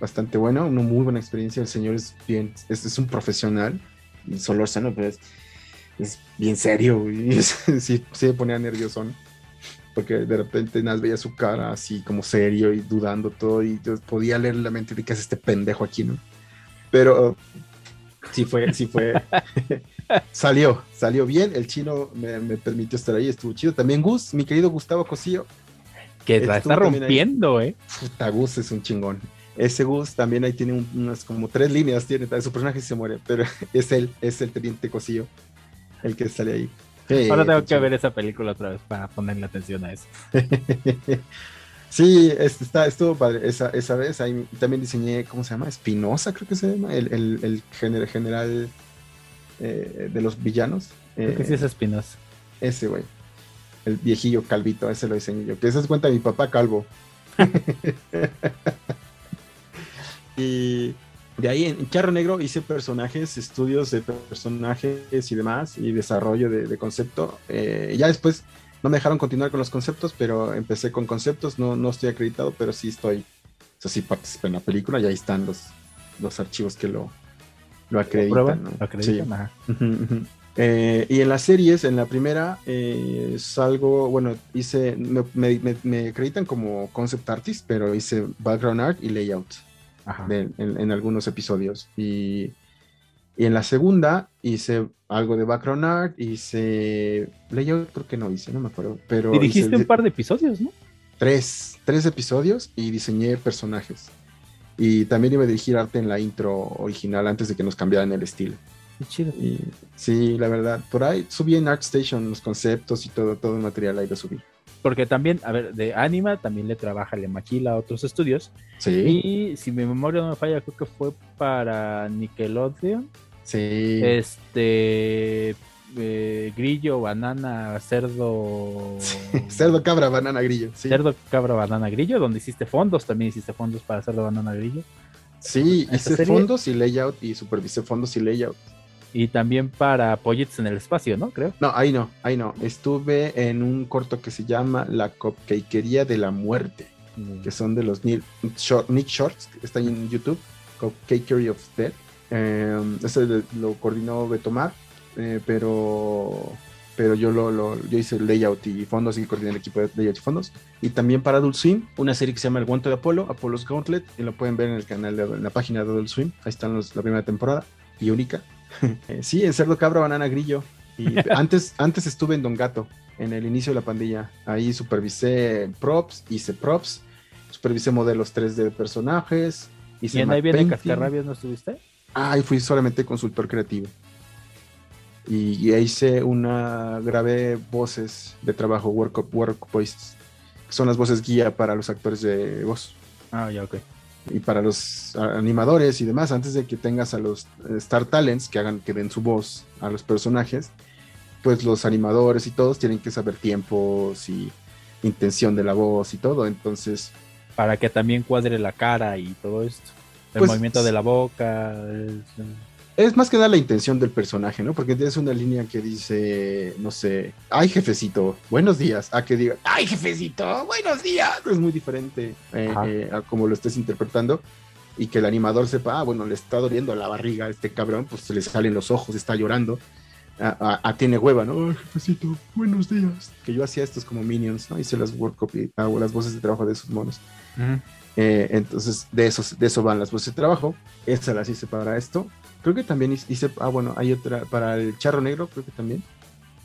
bastante bueno, una muy buena experiencia. El señor es bien, es, un profesional. Solórzano, pues, es bien serio y *laughs* sí, se ponía nervioso porque de repente nada veía su cara así como serio y dudando todo y yo podía leer la mente de que es este pendejo aquí, ¿no? Pero sí fue, sí fue, *laughs* salió, salió bien, el chino me, permitió estar ahí, estuvo chido. También Gus, mi querido Gustavo Cosío. Que la está rompiendo, eh. Puta, Gus es un chingón. Ese Gus también ahí tiene unas como tres líneas, tiene, su personaje se muere, pero *laughs* es él, es el teniente Cosío, el que sale ahí. Ahora tengo que ver esa película otra vez para ponerle atención a eso. *laughs* sí, está, estuvo padre. Esa, esa vez ahí también diseñé, ¿cómo se llama? Espinosa, creo que se llama, el, el, general eh, de los villanos. Creo que sí es eh, Espinosa. Ese güey. el viejillo calvito, ese lo diseñé yo. Que se cuenta de mi papá calvo. *laughs* *laughs* y de ahí en Charro Negro hice personajes, estudios de personajes y demás, y desarrollo de, concepto. Eh, ya después no me dejaron continuar con los conceptos, pero empecé con conceptos. No, no estoy acreditado, pero sí estoy. O sea, sí participé en la película y ahí están los, los archivos que lo, lo acreditan. Eh, y en las series, en la primera, eh, salgo, bueno, hice, me, acreditan como concept artist, pero hice background art y layout en, algunos episodios. Y, y, en la segunda hice algo de background art, hice layout, creo que no hice, no me acuerdo. Pero Dirigiste un par de episodios, ¿no? Tres, tres episodios y diseñé personajes. Y también iba a dirigir arte en la intro original antes de que nos cambiaran el estilo. Qué chido. Y, sí, la verdad. Por ahí subí en ArtStation los conceptos y todo, todo el material ahí lo subí. Porque también, a ver, de Anima también le trabaja, le maquila a otros estudios. Sí. Y si mi memoria no me falla, creo que fue para Nickelodeon. Sí. Este. Eh, grillo, banana, cerdo. *laughs* cerdo, cabra, banana, grillo. Cerdo, cabra, banana, grillo, donde hiciste fondos, también hiciste fondos para cerdo, banana, grillo. Sí, hice fondos y layout y supervisé fondos y layout. Y también para Pollets en el espacio, ¿no? Creo. No, ahí no, ahí no. Estuve en un corto que se llama La Cupcakería de la Muerte, mm. que son de los Nick, Shorts, que están en YouTube, Cupcakery of Death. Eh, ese lo coordinó Betomar eh, pero pero yo lo, lo, yo hice layout y fondos y coordiné el equipo de layout y fondos. Y también para Adult Swim, una serie que se llama El Guante de Apolo, Apollo's Gauntlet, y lo pueden ver en el canal, de, en la página de Adult Swim. Ahí están los, la primera temporada y única. *laughs* Eh, sí, en Cerdo Cabra, Banana Grillo. Y *laughs* antes, antes estuve en Don Gato, en el inicio de la pandilla. Ahí supervisé props, hice props, supervisé modelos 3D de personajes. ¿Y en ahí viene Cascarrabias no estuviste? Ah, ahí fui solamente consultor creativo y, ahí hice una, grabé voces de trabajo, work, work voices, que son las voces guía para los actores de voz. Ah, ya, ok. Y para los animadores y demás, antes de que tengas a los eh, Star Talents que hagan, que den su voz a los personajes, pues los animadores y todos tienen que saber tiempos y intención de la voz y todo, entonces... Para que también cuadre la cara y todo esto. El pues, movimiento de la boca es más que nada la intención del personaje, ¿no? Porque tienes una línea que dice, no sé, ay jefecito, buenos días, a que diga, ay jefecito, buenos días. Es muy diferente eh, eh, a como lo estés interpretando y que el animador sepa, ah, bueno, le está doliendo la barriga a este cabrón, pues se le salen los ojos, está llorando. A, tiene hueva, ¿no? Ay, jefecito, buenos días. Que yo hacía estos como minions, ¿no? Hice las workshop y hago las voces de trabajo de esos monos. Eh, entonces, de, esos, de eso van las voces de trabajo. Esa las hice para esto. Creo que también hice, ah, bueno, hay otra para el charro negro, creo que también.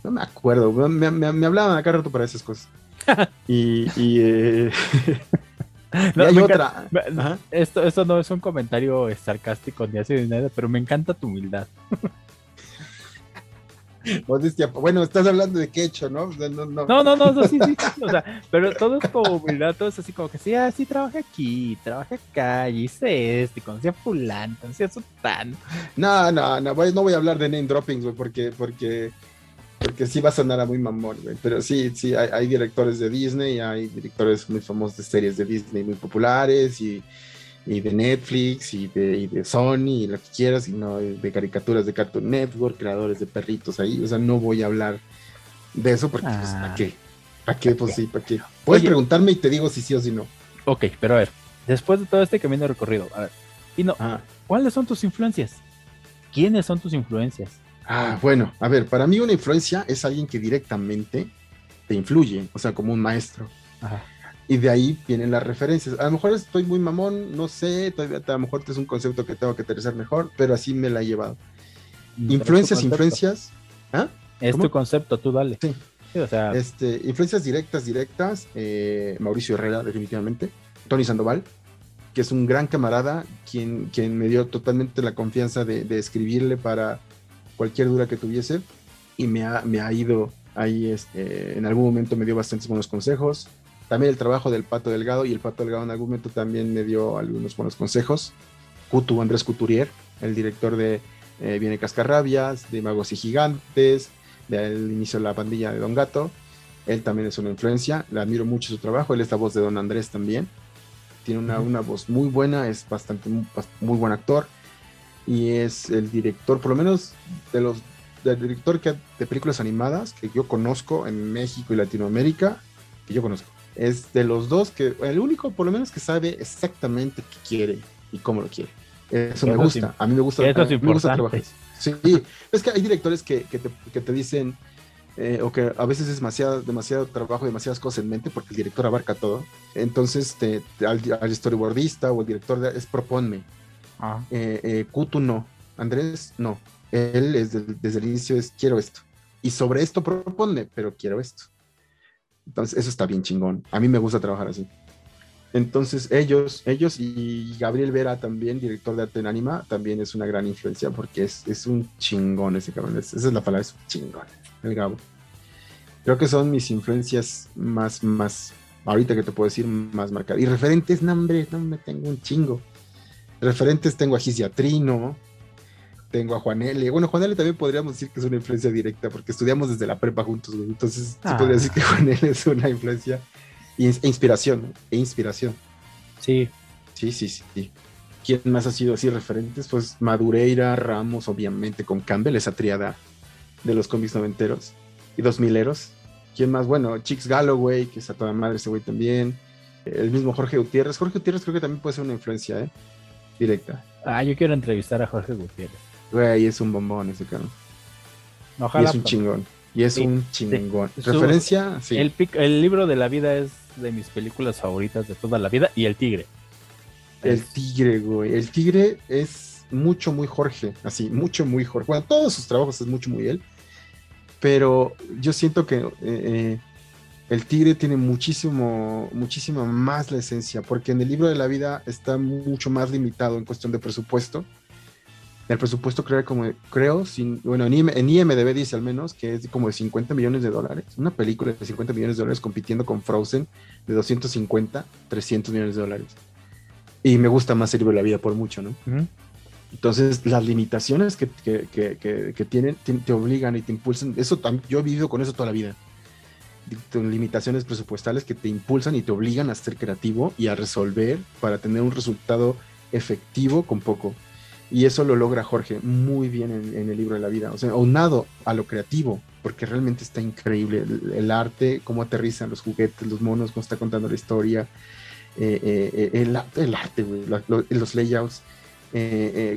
No me acuerdo, me, me, me hablaban acá rato para esas cosas. *laughs* y, y, eh, *laughs* hay otra. Esto, esto no es un comentario sarcástico ni así ni nada, pero me encanta tu humildad. *laughs* Bueno, estás hablando de quecho, ¿no? no, no, no, no, sí, sí, o sea, pero todo es como humildad, todo es así como que sí, ah, sí, trabajé aquí, trabajé acá, y hice esto, y conocí a fulano, conocí a. No, no, no, voy, no voy a hablar de name droppings, güey, porque, porque, porque sí va a sonar a muy mamón, güey, pero sí, sí, hay, hay directores de Disney, hay directores muy famosos de series de Disney muy populares, y y de Netflix y de, de, Sony y lo que quieras, y no de caricaturas de Cartoon Network, creadores de perritos ahí. O sea, no voy a hablar de eso porque, pues, ¿para ah. qué? ¿Para qué? Pues sí, ¿para qué? Puedes preguntarme y te digo si sí o si no. Ok, pero a ver, después de todo este camino recorrido, a ver, y no, ah. ¿cuáles son tus influencias? ¿Quiénes son tus influencias? Ah, bueno, a ver, para mí una influencia es alguien que directamente te influye, o sea, como un maestro. Ajá. Y de ahí vienen las referencias. A lo mejor estoy muy mamón, no sé, todavía a lo mejor es un concepto que tengo que aterrizar mejor, pero así me la he llevado. influencias, influencias. ¿Ah? Es tu concepto, tú dale. Sí. o sea... este, influencias directas, directas. Eh, Mauricio Herrera, definitivamente. Tony Sandoval, que es un gran camarada, quien, quien me dio totalmente la confianza de, escribirle para cualquier duda que tuviese. Y me ha, me ha ido ahí, este, en algún momento me dio bastantes buenos consejos. También el trabajo del Pato Delgado y el Pato Delgado en algún momento también me dio algunos buenos consejos. Cutu, Andrés Couturier, el director de eh, Viene Cascarrabias, de Magos y Gigantes, del inicio de la pandilla de Don Gato. Él también es una influencia, le admiro mucho su trabajo, él es la voz de Don Andrés también. Tiene una, una voz muy buena, es bastante muy, muy buen actor y es el director, por lo menos de los del director que, de películas animadas que yo conozco en México y Latinoamérica, que yo conozco. Es de los dos que, el único por lo menos que sabe exactamente qué quiere y cómo lo quiere. Eso, me gusta. A mí me gusta, eso me gusta trabajar. Sí, es que hay directores que, que, te, que te, dicen, eh, o que a veces es demasiado, demasiado trabajo, demasiadas cosas en mente, porque el director abarca todo. Entonces, te, al, al, storyboardista o el director de, es proponme. Ah. Eh, eh, Kutu no, Andrés no. Él es desde el inicio es quiero esto. Y sobre esto propone, pero quiero esto. Entonces, eso está bien chingón. A mí me gusta trabajar así. Entonces ellos, ellos y Gabriel Vera también, director de arte en anima, también es una gran influencia porque es, es un chingón ese cabrón. esa es la palabra, es un chingón, el Gabo. Creo que son mis influencias más, más, ahorita que te puedo decir, más marcadas. Y referentes, no no me tengo un chingo. Referentes tengo a Gisiatrino, tengo a Juan L. Bueno, Juan L. también podríamos decir que es una influencia directa porque estudiamos desde la prepa juntos, güey. Entonces, se podría decir que Juan L. es una influencia e inspiración, e inspiración. Sí. Sí, sí, sí. ¿Quién más ha sido así referentes? Pues Madureira, Ramos, obviamente, con Campbell, esa triada de los cómics noventeros y dos mileros. ¿Quién más? Bueno, Chicks Galloway, que es a toda madre ese güey también. El mismo Jorge Gutiérrez. Jorge Gutiérrez creo que también puede ser una influencia, ¿eh? Directa. Ah, yo quiero entrevistar a Jorge Gutiérrez. Güey, es un bombón ese cabrón. Ojalá. Y es un chingón. Y es un chingón. Referencia, sí. El, el libro de la vida es de mis películas favoritas de toda la vida y El Tigre. El Tigre, güey. El Tigre es mucho, muy Jorge. Así, mucho, muy Jorge. Bueno, todos sus trabajos es mucho, muy él. Pero yo siento que eh, eh, el Tigre tiene muchísimo, muchísima más la esencia, porque en el libro de la vida está mucho más limitado en cuestión de presupuesto el presupuesto creo, como, creo sin, bueno, en, IMDB dice al menos que es como de 50 millones de dólares. Una película de 50 millones de dólares compitiendo con Frozen de 250, 300 millones de dólares. Y me gusta más de la vida por mucho, ¿no? Entonces, las limitaciones que, que, que, que tienen te, obligan y te impulsan. Eso yo he vivido con eso toda la vida. Limitaciones presupuestales que te impulsan y te obligan a ser creativo y a resolver para tener un resultado efectivo con poco. Y eso lo logra Jorge muy bien en, el libro de la vida. O sea, aunado a lo creativo, porque realmente está increíble. El, arte, cómo aterrizan los juguetes, los monos, cómo está contando la historia. Eh, eh, eh, el, el, arte, los layouts.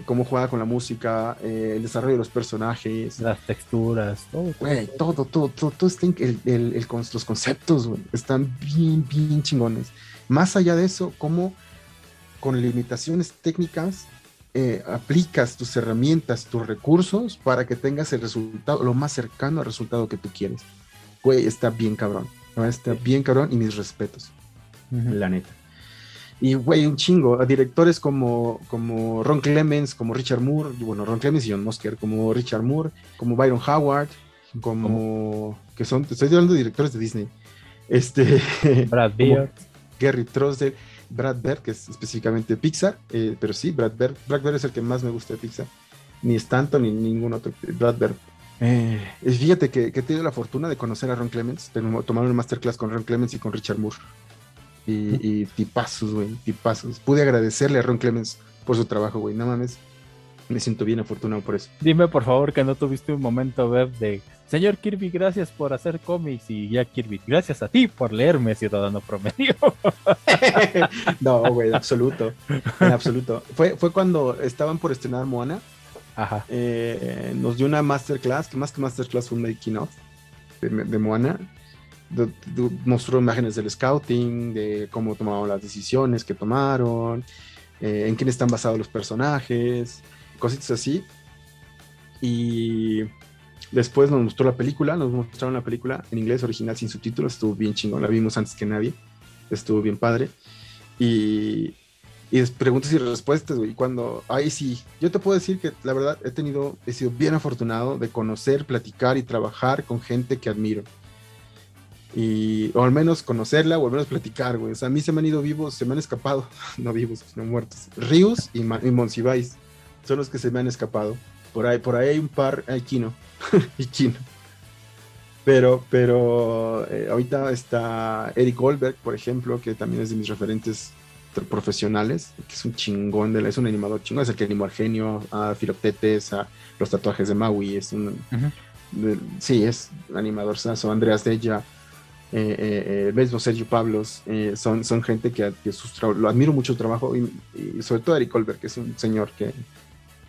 cómo juega con la música, el desarrollo de los personajes, las texturas, todo, todo, todo, todo, todo, está el, los conceptos están bien, bien chingones. Más allá de eso, cómo con limitaciones técnicas eh, aplicas tus herramientas, tus recursos para que tengas el resultado, lo más cercano al resultado que tú quieres. Güey, está bien cabrón. Está bien cabrón y mis respetos. La neta. Y, güey, un chingo. A directores como, como Ron Clemens, como Richard Moore, bueno, Ron Clemens y John Mosker, como Richard Moore, como Byron Howard, como. que son, estoy hablando de directores de Disney. Este. *laughs* Brad Beard. Gary Trosdale. Brad Bird, que es específicamente Pixar, eh, pero sí, Brad Bird. Brad Bird es el que más me gusta de Pixar. Ni Stanton ni ningún otro. Brad Bird. Eh, fíjate que, he tenido la fortuna de conocer a Ron Clements, de tomar un masterclass con Ron Clements y con Richard Moore. Y, y tipazos, güey, tipazos. Pude agradecerle a Ron Clements por su trabajo, güey. No mames, me siento bien afortunado por eso. Dime por favor que no tuviste un momento web de Señor Kirby, gracias por hacer cómics y ya Kirby, gracias a ti por leerme Ciudadano Promedio. *laughs* no, güey, en absoluto, en absoluto. Fue, fue cuando estaban por estrenar Moana. Ajá. Eh, nos dio una masterclass, que más que masterclass fue un making of de, de Moana. mostró imágenes del scouting, de cómo tomaron las decisiones que tomaron, eh, en quién están basados los personajes, cositas así. Y después nos mostró la película, nos mostraron la película en inglés original sin subtítulos, estuvo bien chingón, la vimos antes que nadie, estuvo bien padre. Y, y preguntas y respuestas, Y cuando, ahí sí, yo te puedo decir que la verdad he tenido, he sido bien afortunado de conocer, platicar y trabajar con gente que admiro. Y, o al menos conocerla, o al menos platicar, güey. O sea, a mí se me han ido vivos, se me han escapado, *laughs* no vivos, sino muertos. Ríos y, y Monsiváis son los que se me han escapado. Por ahí, por ahí hay un par, hay Kino. *laughs* y Kino. Pero, pero eh, ahorita está Eric Goldberg, por ejemplo, que también es de mis referentes profesionales, que es un chingón, de es un animador chingón, es el que animó a Genio, a Filoctetes, a los tatuajes de Maui, es un... sí, es animador saso, Andreas Della, eh, eh, Sergio Pablos, eh, son, son gente que, lo admiro mucho su trabajo y, sobre todo Eric Goldberg, que es un señor que,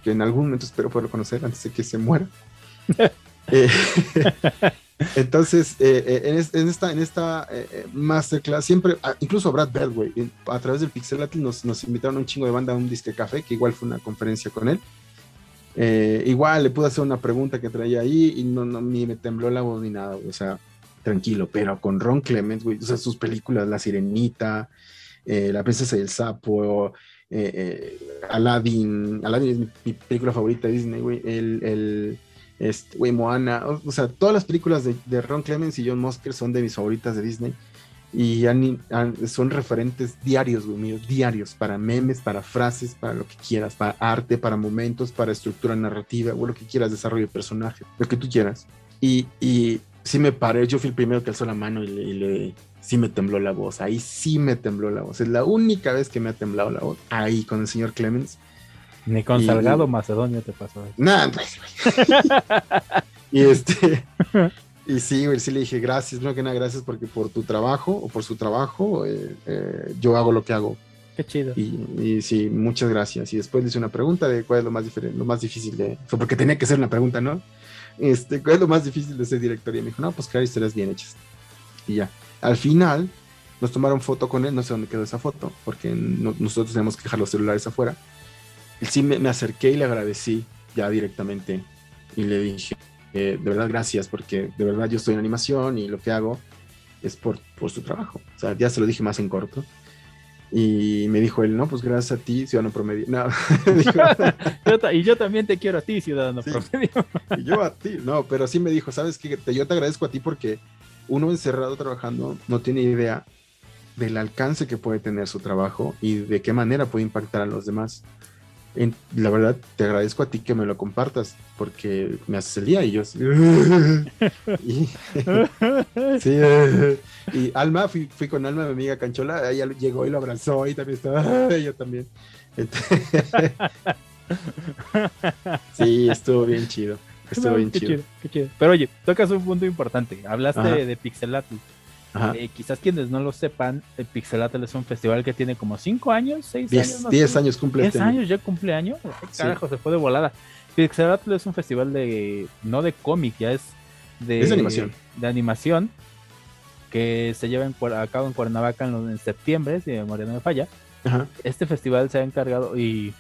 que en algún momento espero poderlo conocer antes de que se muera. *laughs* Eh, *laughs* entonces, eh, eh, en, esta, masterclass, siempre, ah, incluso Brad Bell, a través del Pixelatl nos, nos invitaron un chingo de banda a un disque café, que igual fue una conferencia con él. igual le pude hacer una pregunta que traía ahí y no, no ni me tembló la voz ni nada, o sea, tranquilo, pero con Ron Clements, güey, o sea, sus películas, La Sirenita, La Princesa y el Sapo, Aladdin, Aladdin es mi, película favorita de Disney, güey, el, el este, güey, Moana, o, sea, todas las películas de, Ron Clements y John Musker son de mis favoritas de Disney y son referentes diarios, güey, míos, diarios, para memes, para frases, para lo que quieras, para arte, para momentos, para estructura narrativa, o lo que quieras, desarrollo de personaje, lo que tú quieras. Y, y sí me paré, yo fui el primero que alzó la mano y le, y le, sí me tembló la voz, ahí sí me tembló la voz, es la única vez que me ha temblado la voz, ahí con el señor Clemens ni con Salgado Macedonio te pasó eso. Nada, pues, *laughs* y este. Y sí, güey, sí le dije gracias, no que nada, gracias porque por tu trabajo o por su trabajo, eh, eh, yo hago lo que hago. Qué chido. Y, sí, muchas gracias. Y después le hice una pregunta de cuál es lo más lo más difícil de. Fue porque tenía que ser una pregunta, ¿no? Este, ¿cuál es lo más difícil de ser director? Y me dijo, no, pues crear historias bien hechas. Y ya. Al final, nos tomaron foto con él, no sé dónde quedó esa foto, porque nosotros tenemos que dejar los celulares afuera sí me, acerqué y le agradecí ya directamente y le dije, eh, de verdad gracias, porque de verdad yo estoy en animación y lo que hago es por, por su trabajo. O sea, ya se lo dije más en corto. Y me dijo él, no, pues gracias a ti, ciudadano promedio. *laughs* No, *laughs* *laughs* y yo también te quiero a ti, ciudadano promedio. y yo a ti, no, pero sí me dijo, sabes que yo te agradezco a ti porque uno encerrado trabajando no tiene idea del alcance que puede tener su trabajo y de qué manera puede impactar a los demás la verdad, te agradezco a ti que me lo compartas, porque me haces el día y yo. *laughs* y, *laughs* sí, y Alma, fui, con Alma, mi amiga Canchola, ella llegó y lo abrazó y también estaba, *laughs* yo también. sí, estuvo bien chido. Estuvo bien chido. Pero oye, tocas un punto importante. Hablaste de Pixelatl. Eh, quizás quienes no lo sepan, el Pixelatl es un festival que tiene como 5 años, 6 años. 10 años cumple 10 este años ya cumple año. Carajo, se fue de volada. Pixelatl es un festival de, no de cómic, ya es de, animación. De animación que se lleva a cabo en Cuernavaca en, septiembre, si memoria no me falla. Este festival se ha encargado y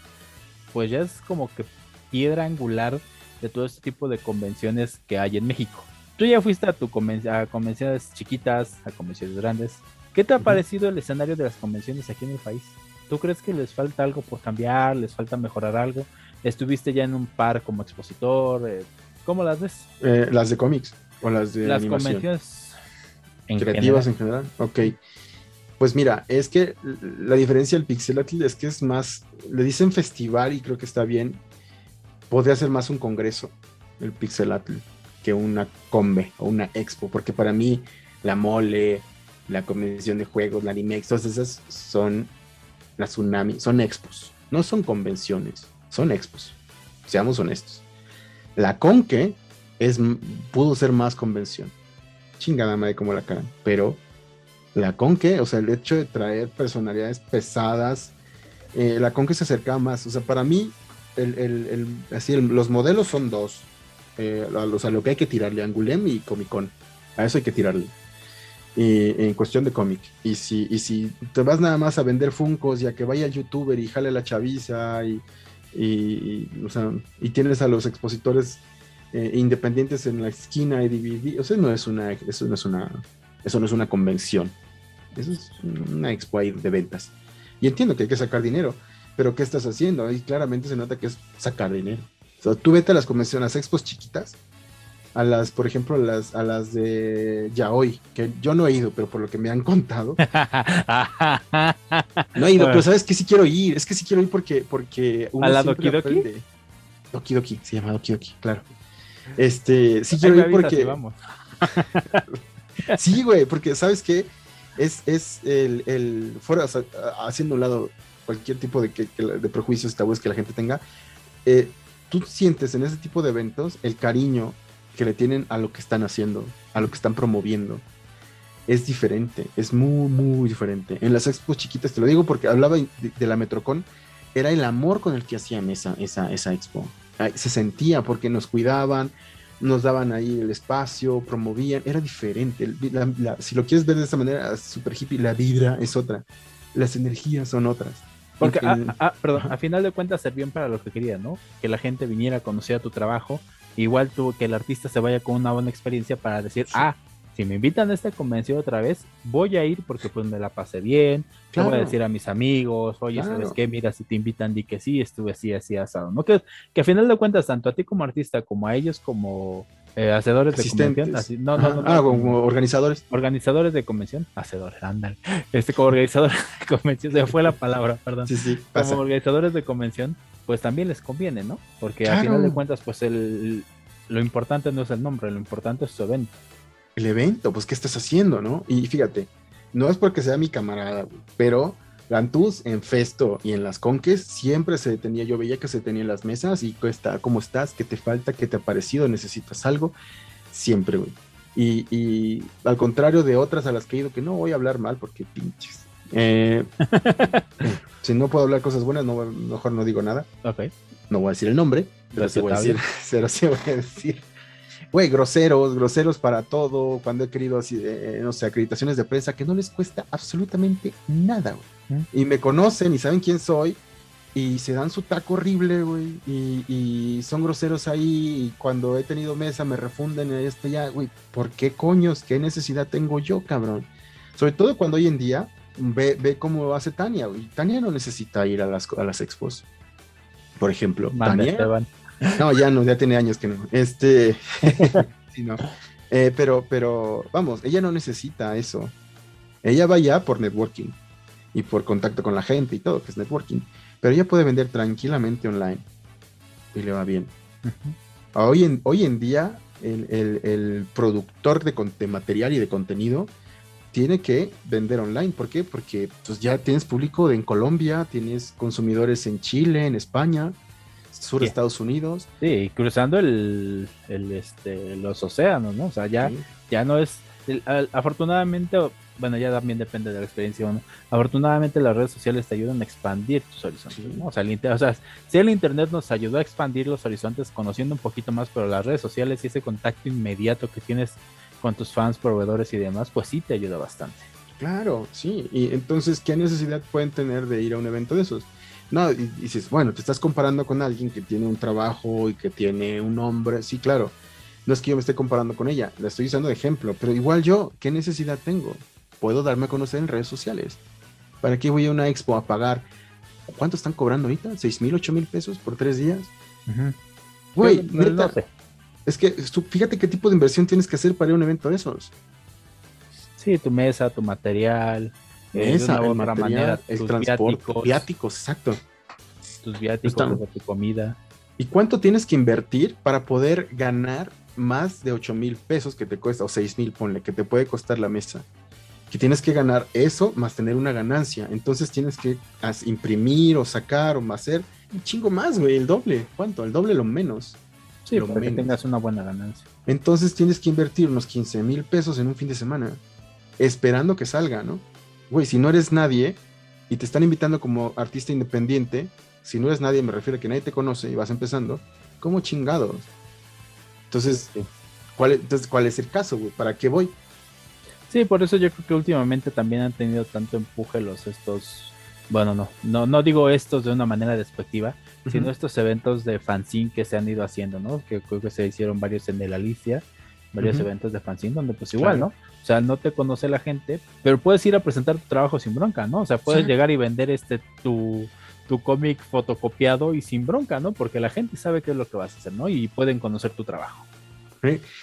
pues ya es como que piedra angular de todo este tipo de convenciones que hay en México. Tú ya fuiste a, tu a convenciones chiquitas, a convenciones grandes. ¿Qué te ha parecido el escenario de las convenciones aquí en el país? ¿Tú crees que les falta algo por cambiar? ¿Les falta mejorar algo? ¿Estuviste ya en un par como expositor? Eh, ¿Cómo las ves? Eh, las de cómics o las de las convenciones en creativas en general. Ok. Pues mira, es que la diferencia del Pixelatl es que es más, le dicen festival y creo que está bien. Podría ser más un congreso, el Pixelatl que una combe o una expo, porque para mí la mole, la convención de juegos, la Animex, todas esas son la tsunami, son expos, no son convenciones, son expos, seamos honestos. La conque es, pudo ser más convención, chingada madre como la cara, pero la conque, o sea, el hecho de traer personalidades pesadas, eh, la conque se acercaba más, o sea, para mí, el, así, los modelos son dos, eh, a, lo que hay que tirarle, Angulem y Comic Con. A eso hay que tirarle. Y, en cuestión de cómic. Y si, y si te vas nada más a vender Funcos y a que vaya el youtuber y jale la chaviza y, y, tienes a los expositores eh, independientes en la esquina y DVD, o sea, no es una, eso no es una, eso no es una convención. Eso es una expo ahí de ventas. Y entiendo que hay que sacar dinero, pero ¿qué estás haciendo? Ahí claramente se nota que es sacar dinero tú vete a las convenciones, a las expos chiquitas, a las, por ejemplo, a las, a las de Yaoi, que yo no he ido, pero por lo que me han contado. *laughs* no he ido, pero sabes que sí quiero ir, es que sí quiero ir porque, porque uno ¿A la Doki Doki? Doki Doki, se llama Doki Doki, claro. Este, sí quiero ir porque. Vamos. *laughs* sí, güey, porque ¿sabes qué? Es, es el, el fuera, haciendo un lado cualquier tipo de, que, de prejuicios, tabúes que la gente tenga, eh, tú sientes en ese tipo de eventos el cariño que le tienen a lo que están haciendo, a lo que están promoviendo. Es diferente, es muy, muy diferente. En las expos chiquitas, te lo digo porque hablaba de, la Metrocon, era el amor con el que hacían esa, esa, esa expo. Se sentía porque nos cuidaban, nos daban ahí el espacio, promovían, era diferente. si lo quieres ver de esa manera, super hippie, la vibra es otra, las energías son otras. Porque, ah, perdón, a final de cuentas servían para lo que querían, ¿no? Que la gente viniera a conocer tu trabajo. Igual tuvo que el artista se vaya con una buena experiencia para decir, ah, si me invitan a esta convención otra vez, voy a ir porque pues me la pasé bien, voy a decir a mis amigos, oye, ¿sabes qué? Mira, si te invitan, di que sí, estuve así, así, asado, ¿no? Que, que a final de cuentas, tanto a ti como artista, como a ellos como eh, hacedores de convención, así, no, no, no, ah, como organizadores. Organizadores de convención, hacedores, andan. Este, como organizadores *laughs* de convención, se fue la palabra, perdón. Sí, sí, como organizadores de convención, pues también les conviene, ¿no? Porque a final de cuentas, pues el, lo importante no es el nombre, lo importante es su evento el evento, pues, ¿qué estás haciendo, no? Y fíjate, no es porque sea mi camarada, pero Gantús en Festo y en las Conques siempre se detenía, yo veía que se detenía en las mesas y está, ¿cómo estás? ¿Qué te falta? ¿Qué te ha parecido? ¿Necesitas algo? Siempre, güey. Y, al contrario de otras a las que he ido, que no voy a hablar mal porque pinches. Eh, *laughs* si no puedo hablar cosas buenas, no, mejor no digo nada. Ok. No voy a decir el nombre, pero sí voy a decir, *laughs* pero sí voy a decir güey, groseros, groseros para todo, cuando he querido así, eh, no sé, acreditaciones de prensa, que no les cuesta absolutamente nada, güey. Y me conocen y saben quién soy, y se dan su taco horrible, güey, y, son groseros ahí, y cuando he tenido mesa me refunden en esto ya, güey, ¿por qué coños? ¿Qué necesidad tengo yo, cabrón? Sobre todo cuando hoy en día ve, ve cómo hace Tania, güey. Tania no necesita ir a las, a las expos. Por ejemplo, Tania. No, ya no, ya tiene años que no. Este, *laughs* sí, no. Eh, pero, pero, vamos, ella no necesita eso. Ella va ya por networking y por contacto con la gente y todo, que es networking. Pero ella puede vender tranquilamente online y le va bien. hoy, en, hoy en día, el, productor de, de, material y de contenido tiene que vender online. ¿Por qué? Porque pues, ya tienes público en Colombia, tienes consumidores en Chile, en España sur de Estados Unidos. Sí, cruzando el, este, los océanos, ¿no? O sea, ya, ya no es, afortunadamente, bueno, ya también depende de la experiencia, ¿no? Afortunadamente las redes sociales te ayudan a expandir tus horizontes, ¿no? O sea, el, o sea, si el Internet nos ayudó a expandir los horizontes conociendo un poquito más, pero las redes sociales y ese contacto inmediato que tienes con tus fans, proveedores y demás, pues sí te ayuda bastante. Claro, sí. Y entonces, ¿qué necesidad pueden tener de ir a un evento de esos? No, y, dices, bueno, te estás comparando con alguien que tiene un trabajo y que tiene un nombre. Sí, claro. No es que yo me esté comparando con ella, la estoy usando de ejemplo, pero igual yo, ¿qué necesidad tengo? Puedo darme a conocer en redes sociales. ¿Para qué voy a una expo a pagar? ¿Cuánto están cobrando ahorita? ¿Seis mil, ocho mil pesos por tres días? Güey, es que fíjate qué tipo de inversión tienes que hacer para ir a un evento de esos. Sí, tu mesa, tu material, esa, el manera, el transporte, viáticos, exacto. Tus viáticos, tu comida. ¿Y cuánto tienes que invertir para poder ganar más de 8 mil pesos que te cuesta, o 6 mil, ponle, que te puede costar la mesa? Que tienes que ganar eso más tener una ganancia. Entonces tienes que imprimir o sacar o hacer un chingo más, güey, el doble. ¿Cuánto? El doble lo menos. Sí, para que tengas una buena ganancia. Entonces tienes que invertir unos 15 mil pesos en un fin de semana, esperando que salga, ¿no? güey, si no eres nadie y te están invitando como artista independiente, si no eres nadie, me refiero a que nadie te conoce y vas empezando, ¿cómo chingados? Entonces, ¿cuál, entonces, ¿cuál es el caso, güey? ¿Para qué voy? Sí, por eso yo creo que últimamente también han tenido tanto empuje los estos, bueno, no, no, no digo estos de una manera despectiva, sino estos eventos de fanzine que se han ido haciendo, ¿no? Que creo que se hicieron varios en el Alicia, varios eventos de fanzine donde pues igual, ¿no? O sea, no te conoce la gente, pero puedes ir a presentar tu trabajo sin bronca, ¿no? O sea, puedes llegar y vender este tu, tu cómic fotocopiado y sin bronca, ¿no? Porque la gente sabe qué es lo que vas a hacer, ¿no? Y pueden conocer tu trabajo.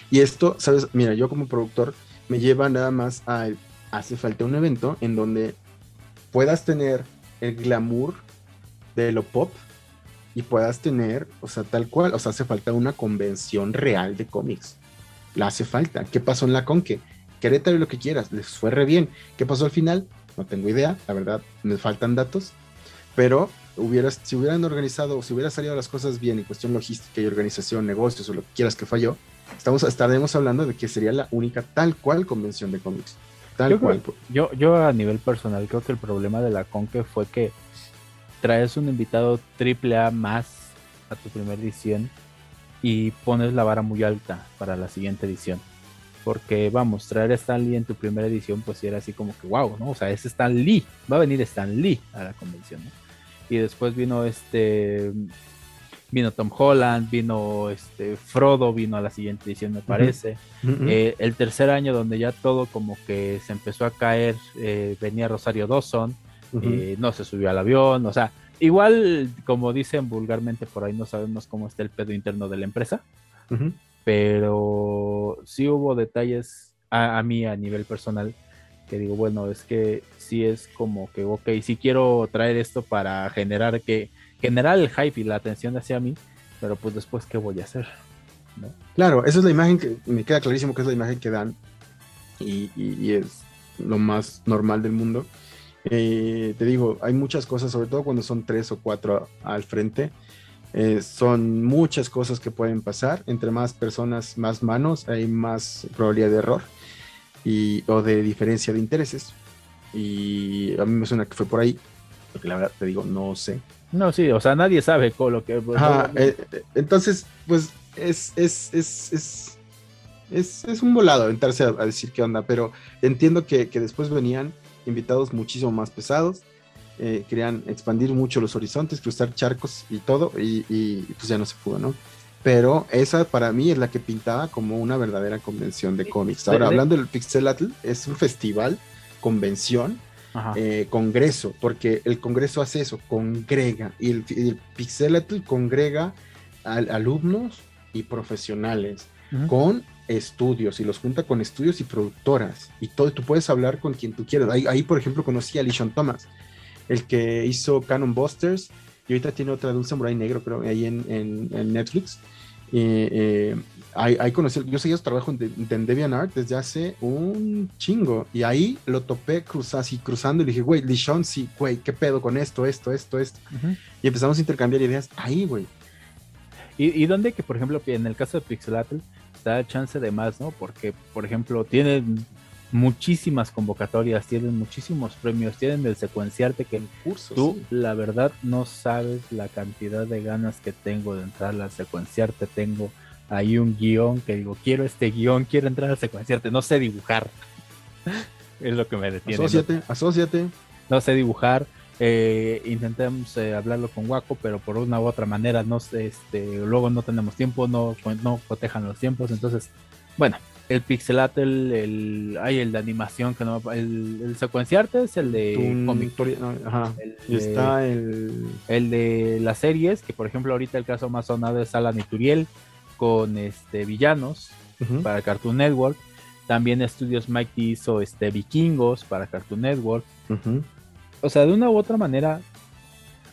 Y esto, ¿sabes? Mira, yo como productor me lleva nada más a... Hace falta un evento en donde puedas tener el glamour de lo pop y puedas tener, o sea, tal cual, o sea, hace falta una convención real de cómics la hace falta. ¿Qué pasó en la Conque? Querétaro lo que quieras, les fue re bien. ¿Qué pasó al final? No tengo idea, la verdad, me faltan datos, pero hubieras, si hubieran organizado, si hubiera salido las cosas bien en cuestión logística y organización, negocios o lo que quieras que falló, estamos, estaremos hablando de que sería la única tal cual convención de cómics. Tal cual. yo, yo a nivel personal creo que el problema de la Conque fue que traes un invitado triple A más a tu primera edición y pones la vara muy alta para la siguiente edición. Porque vamos, traer a Stan Lee en tu primera edición, pues era así como que wow, ¿no? O sea, es Stan Lee, va a venir Stan Lee a la convención, ¿no? Y después vino este, vino Tom Holland, vino este Frodo, vino a la siguiente edición, me parece. Eh, el tercer año, donde ya todo como que se empezó a caer, eh, venía Rosario Dawson, eh, no se subió al avión, o sea, igual, como dicen vulgarmente por ahí, no sabemos cómo está el pedo interno de la empresa pero sí hubo detalles a, mí a nivel personal que digo, bueno, es que sí es como que, ok, sí quiero traer esto para generar que, generar el hype y la atención hacia mí, pero pues después, ¿qué voy a hacer? Claro, esa es la imagen que me queda clarísimo que es la imagen que dan y, es lo más normal del mundo. Eh, te digo, hay muchas cosas, sobre todo cuando son tres o cuatro al frente, eh, son muchas cosas que pueden pasar. Entre más personas, más manos, hay más probabilidad de error y, o de diferencia de intereses. Y a mí me suena que fue por ahí, porque la verdad te digo, no sé. No, sí, o sea, nadie sabe con lo que. Eh, eh, entonces, pues es, es, es, es, es, un volado entrarse a, decir qué onda, pero entiendo que, que después venían invitados muchísimo más pesados eh, querían expandir mucho los horizontes, cruzar charcos y todo, y, pues ya no se pudo, ¿no? Pero esa para mí es la que pintaba como una verdadera convención de cómics. Ahora, hablando del Pixelatl, es un festival, convención, eh, congreso, porque el congreso hace eso, congrega, y el, el Pixelatl congrega a, alumnos y profesionales con estudios y los junta con estudios y productoras y todo, tú puedes hablar con quien tú quieras. Ahí, ahí por ejemplo, conocí a Lishon Thomas, el que hizo Canon Busters, y ahorita tiene otra de un samurai negro, creo, ahí en, Netflix. Eh, ahí, conocí, yo seguía su trabajo en, en DeviantArt desde hace un chingo, y ahí lo topé cruz, así cruzando y le dije, güey, Lishon, sí, güey, ¿qué pedo con esto, esto, esto, esto? Y empezamos a intercambiar ideas ahí, güey. ¿Y, ¿Y dónde que, por ejemplo, en el caso de Pixelatl, da chance de más, ¿no? Porque, por ejemplo, tienen muchísimas convocatorias, tienen muchísimos premios, tienen el secuenciarte que tú la verdad no sabes la cantidad de ganas que tengo de entrar al secuenciarte, tengo ahí un guion que digo, quiero este guion, quiero entrar al secuenciarte, no sé dibujar. *laughs* es lo que me detiene. Asociate, asociate. No sé dibujar. Eh, intentamos eh, hablarlo con Waco, pero por una u otra manera no sé, este, luego no tenemos tiempo, no, no cotejan los tiempos, entonces, bueno, el pixelatl, el, hay el de animación que no el, el secuenciarte es el de ajá. está el el de las series que por ejemplo ahorita el caso más sonado es Alan y Turiel con este villanos para Cartoon Network. También Estudios Mighty hizo este vikingos para Cartoon Network. O sea de una u otra manera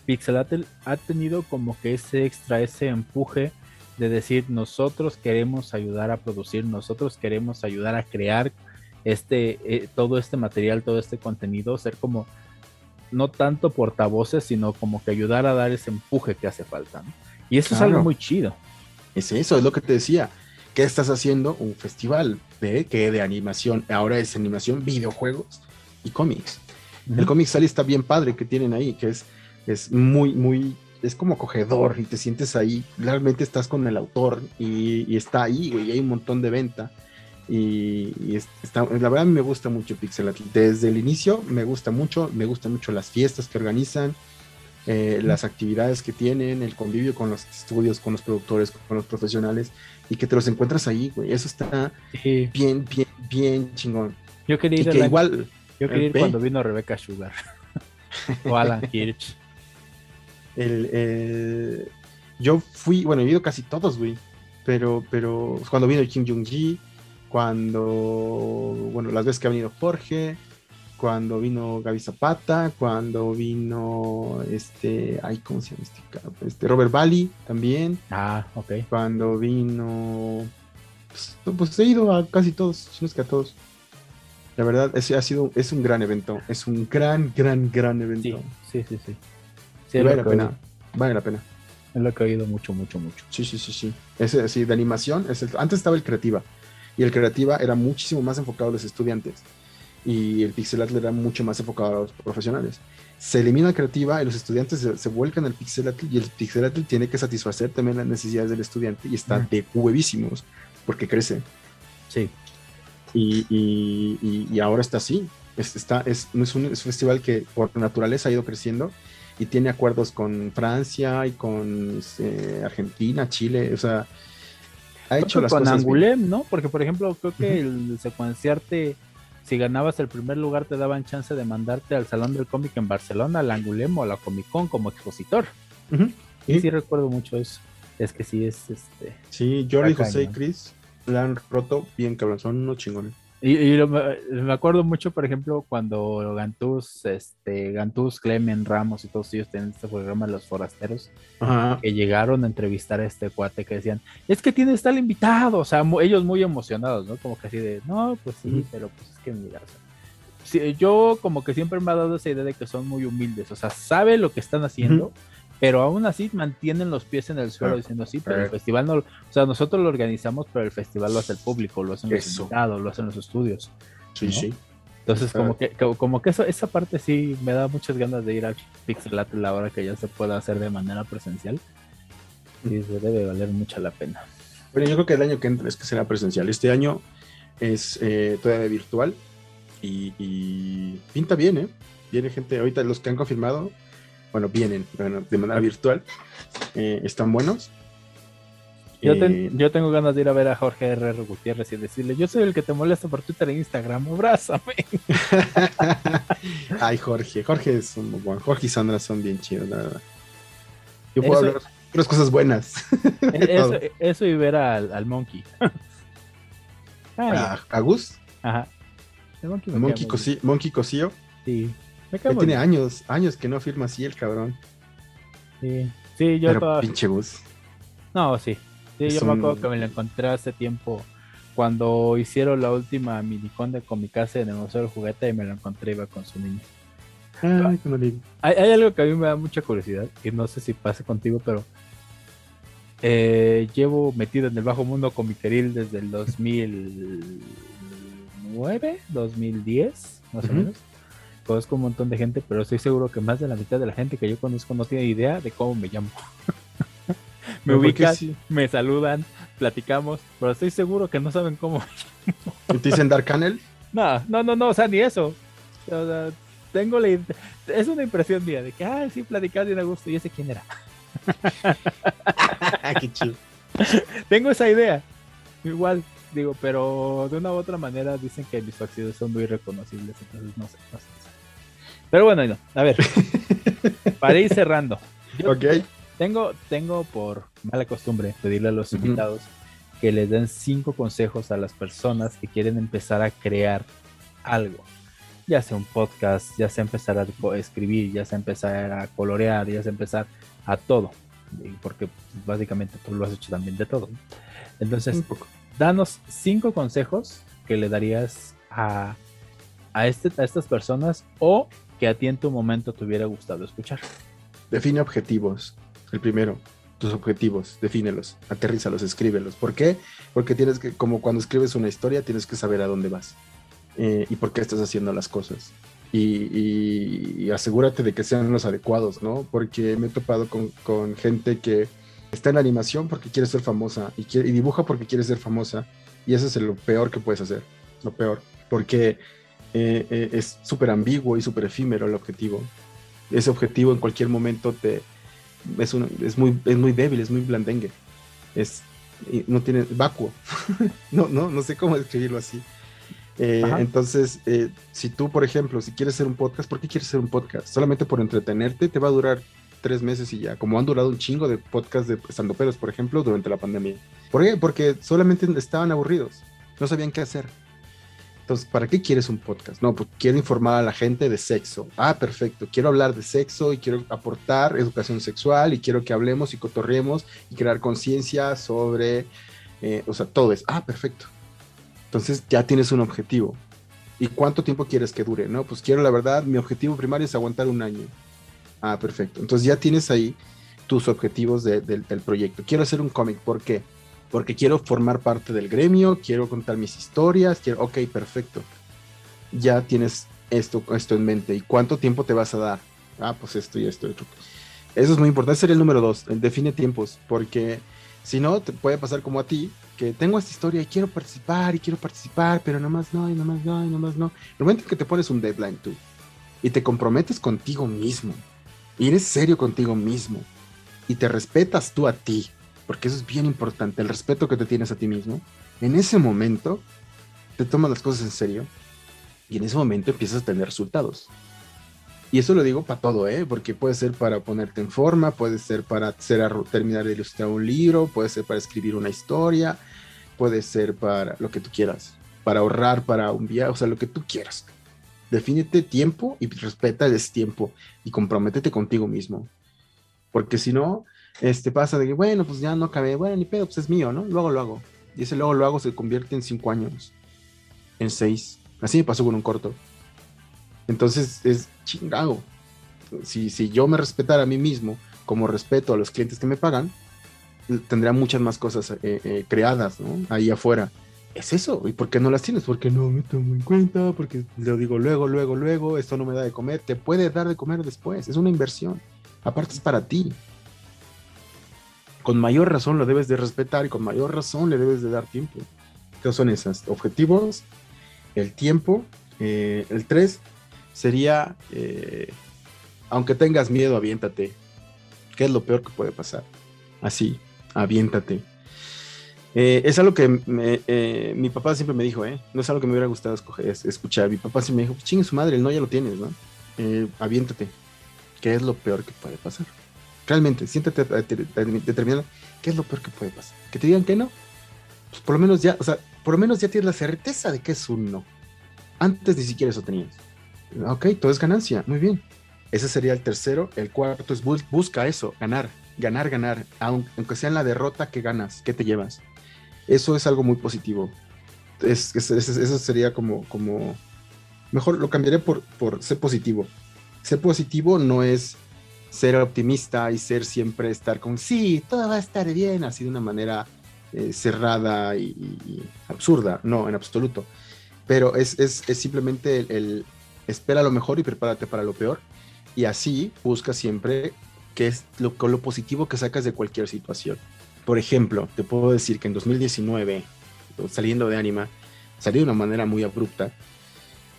Pixelatl ha tenido como que ese extra ese empuje de decir nosotros queremos ayudar a producir, nosotros queremos ayudar a crear este, eh, todo este material, todo este contenido, ser como no tanto portavoces, sino como que ayudar a dar ese empuje que hace falta. Y eso es algo muy chido. Es eso, es lo que te decía. ¿Qué estás haciendo? Un festival de que de animación, ahora es animación, videojuegos y cómics. El cómic sale está bien padre que tienen ahí, que es, es muy, muy es como acogedor y te sientes ahí, realmente estás con el autor y, está ahí, güey, y hay un montón de venta. Y, está, la verdad me gusta mucho Pixel Desde el inicio me gusta mucho, me gustan mucho las fiestas que organizan, eh, las actividades que tienen, el convivio con los estudios, con los productores, con los profesionales y que te los encuentras ahí, güey. Eso está bien, bien, bien chingón. Yo quería ir, igual, yo quería ir cuando vino Rebecca Sugar *laughs* o Alan Hirsch. El, yo fui, bueno, he ido casi todos, güey. Pero, pero cuando vino Kim Jong-ji, cuando, bueno, las veces que ha venido Jorge, cuando vino Gaby Zapata, cuando vino este, ay, ¿cómo se llama este, este Robert Bali también. Ah, ok. Cuando vino, pues, pues, he ido a casi todos, si no es que a todos. La verdad, ese ha sido, es un gran evento, es un gran, gran, gran evento. Sí, sí, sí. Vale la pena, vale la pena. Es que he oído mucho, mucho, mucho. Sí, sí, sí, sí. Ese, sí, de animación, es antes estaba el Creativa, y el Creativa era muchísimo más enfocado a los estudiantes, y el Pixelatl era mucho más enfocado a los profesionales. Se elimina el Creativa y los estudiantes se, vuelcan al Pixelatl, y el Pixelatl tiene que satisfacer también las necesidades del estudiante, y está de huevísimos, porque crece. Sí. Y, ahora está así. Es, está, es, es, un, festival que por naturaleza ha ido creciendo y tiene acuerdos con Francia y con este, Argentina, Chile, o sea, ha hecho las con Angulem, ¿no? Porque, por ejemplo, creo que el secuenciarte, si ganabas el primer lugar, te daban chance de mandarte al Salón del Cómic en Barcelona, al Angulem o a la Comic Con como expositor. Y sí recuerdo mucho eso. Es que sí es este. Sí, Jordi, José y Chris la han roto bien, cabrón. Son unos chingones. Y, me acuerdo mucho, por ejemplo, cuando Gantús, este, Gantús, Clemen, Ramos y todos ellos tenían este programa Los Forasteros, que llegaron a entrevistar a este cuate que decían, es que tiene tal invitado, o sea, ellos muy emocionados, ¿no? Como que así de, no, pues sí, pero pues es que mira, yo como que siempre me ha dado esa idea de que son muy humildes, o sea, sabe lo que están haciendo, pero aún así mantienen los pies en el suelo diciendo sí, pero el festival no, o sea, nosotros lo organizamos, pero el festival lo hace el público, lo hacen los invitados, lo hacen los estudios. Sí, sí. Entonces, como que, como que eso, esa parte sí me da muchas ganas de ir al Pixelatl ahora que ya se pueda hacer de manera presencial. Y se debe valer mucho la pena. Bueno, yo creo que el año que entra es que será presencial. Este año es eh, todavía virtual y, y, pinta bien, ¿eh? Viene gente, ahorita los que han confirmado, bueno, vienen de manera virtual, eh, están buenos. Yo, eh, yo, tengo ganas de ir a ver a Jorge R. Gutiérrez y decirle, yo soy el que te molesta por Twitter e Instagram, abrázame. *laughs* Ay, Jorge, Jorge es un buen, Jorge y Sandra son bien chidos, la verdad. Yo puedo hablar otras cosas buenas. *laughs* eso, y ver al, Monkey. *laughs* ¿A, ¿A, Gus? Ajá. El Monkey, Monkey, Monkey Cosío. Sí. Ya tiene años, años que no firma así el cabrón. Sí, sí, yo Pero pinche bus. No, sí. Sí, yo me acuerdo que me lo encontré hace tiempo cuando hicieron la última minicon de Comicase en el Museo del Juguete y me lo encontré iba con su niño. Ay, hay, hay, algo que a mí me da mucha curiosidad y no sé si pase contigo, pero eh, llevo metido en el bajo mundo comiqueril desde el 2009, 2010, más o menos conozco un montón de gente, pero estoy seguro que más de la mitad de la gente que yo conozco no tiene idea de cómo me llamo. *laughs* me ubican, me saludan, platicamos, pero estoy seguro que no saben cómo me llamo. ¿Y te dicen Dark Canel? No, no, no, no, o sea, ni eso. O sea, tengo la es una impresión mía de que, ay, sí, platicar bien a gusto, y ese quién era. *laughs* Qué chido. Tengo esa idea. Igual, digo, pero de una u otra manera dicen que mis facciones son muy reconocibles, entonces no sé, no sé. Pero bueno, a ver, *laughs* para ir cerrando. ok. Tengo, tengo por mala costumbre pedirle a los invitados que les den cinco consejos a las personas que quieren empezar a crear algo. Ya sea un podcast, ya sea empezar a escribir, ya sea empezar a colorear, ya sea empezar a todo. Porque básicamente tú lo has hecho también de todo. Entonces, danos cinco consejos que le darías a, a, este, a estas personas o que a ti en tu momento te hubiera gustado escuchar? Define objetivos. El primero, tus objetivos, defínelos, aterrízalos, escríbelos. ¿Por qué? Porque tienes que, como cuando escribes una historia, tienes que saber a dónde vas eh, y por qué estás haciendo las cosas. Y, asegúrate de que sean los adecuados, ¿no? Porque me he topado con, gente que está en la animación porque quiere ser famosa y, quiere, y dibuja porque quiere ser famosa. Y eso es lo peor que puedes hacer, lo peor. Porque eh, eh, es súper ambiguo y súper efímero el objetivo. Ese objetivo en cualquier momento te es, es, muy, es muy débil, es muy blandengue. Es, no tiene vacuo. *laughs* no, no, no sé cómo describirlo así. Eh, entonces, si tú, por ejemplo, si quieres hacer un podcast, ¿por qué quieres hacer un podcast? Solamente por entretenerte, te va a durar tres meses y ya, como han durado un chingo de podcasts de pelos por ejemplo, durante la pandemia. ¿Por qué? Porque solamente estaban aburridos, no sabían qué hacer. Entonces, ¿para qué quieres un podcast? No, pues quiero informar a la gente de sexo. Ah, perfecto. Quiero hablar de sexo y quiero aportar educación sexual y quiero que hablemos y cotorremos y crear conciencia sobre eh, o sea, todo es, ah, perfecto. Entonces ya tienes un objetivo. ¿Y cuánto tiempo quieres que dure? No, pues quiero la verdad, mi objetivo primario es aguantar un año. Ah, perfecto. Entonces ya tienes ahí tus objetivos del proyecto. Quiero hacer un cómic, ¿por qué? Porque quiero formar parte del gremio, quiero contar mis historias, quiero, ok, perfecto. Ya tienes esto, esto en mente. ¿Y cuánto tiempo te vas a dar? Ah, pues esto y esto. Eso es muy importante. Sería el número dos. Define tiempos, porque si no, te puede pasar como a ti, que tengo esta historia y quiero participar y quiero participar, pero nomás no, y nomás no, y nomás no. El momento en que te pones un deadline tú y te comprometes contigo mismo y eres serio contigo mismo y te respetas tú a ti, porque eso es bien importante, el respeto que te tienes a ti mismo, en ese momento te tomas las cosas en serio y en ese momento empiezas a tener resultados. Y eso lo digo para todo, ¿eh? Porque puede ser para ponerte en forma, puede ser para hacer, terminar de ilustrar un libro, puede ser para escribir una historia, puede ser para lo que tú quieras, para ahorrar para un viaje, o sea, lo que tú quieras. Defínete tiempo y respeta ese tiempo y comprométete contigo mismo. Porque si no, este pasa de que, bueno, pues ya no acabé, bueno, ni pedo, pues es mío, ¿no? Luego lo hago. Y ese luego lo hago se convierte en cinco años, en seis. Así me pasó con un corto. Entonces es chingado. Si, si yo me respetara a mí mismo, como respeto a los clientes que me pagan, tendría muchas más cosas eh, eh, creadas, ¿no? Ahí afuera. Es eso. ¿Y por qué no las tienes? Porque no me tomo en cuenta, porque lo digo luego, luego, luego, esto no me da de comer. Te puede dar de comer después. Es una inversión. Aparte es para ti. Con mayor razón lo debes de respetar y con mayor razón le debes de dar tiempo. ¿Qué son esas? Objetivos, el tiempo, eh, el 3, sería, eh, aunque tengas miedo, aviéntate. ¿Qué es lo peor que puede pasar? Así, aviéntate. Eh, es algo que eh, mi papá siempre me dijo, ¿eh? No es algo que me hubiera gustado escuchar. Mi papá siempre me dijo, pues chingue su madre, no ya lo tienes, ¿no? aviéntate. ¿Qué es lo peor que puede pasar? Realmente, siéntate a, determinar qué es lo peor que puede pasar. Que te digan que no. Pues por lo menos ya, o sea, por lo menos ya tienes la certeza de que es un no. Antes ni siquiera eso tenías. Ok, todo es ganancia, muy bien. Ese sería el tercero. El cuarto es busca eso, ganar, ganar, ganar. Aunque sea en la derrota que ganas, que te llevas. Eso es algo muy positivo. Es, eso sería como, como, mejor lo cambiaré por, por ser positivo. Ser positivo no es ser optimista y ser siempre estar con, sí, todo va a estar bien, así de una manera eh, cerrada y, absurda. No, en absoluto. Pero es, es, es simplemente el, espera lo mejor y prepárate para lo peor. Y así busca siempre qué es lo, lo positivo que sacas de cualquier situación. Por ejemplo, te puedo decir que en 2019, saliendo de Anima, salí de una manera muy abrupta.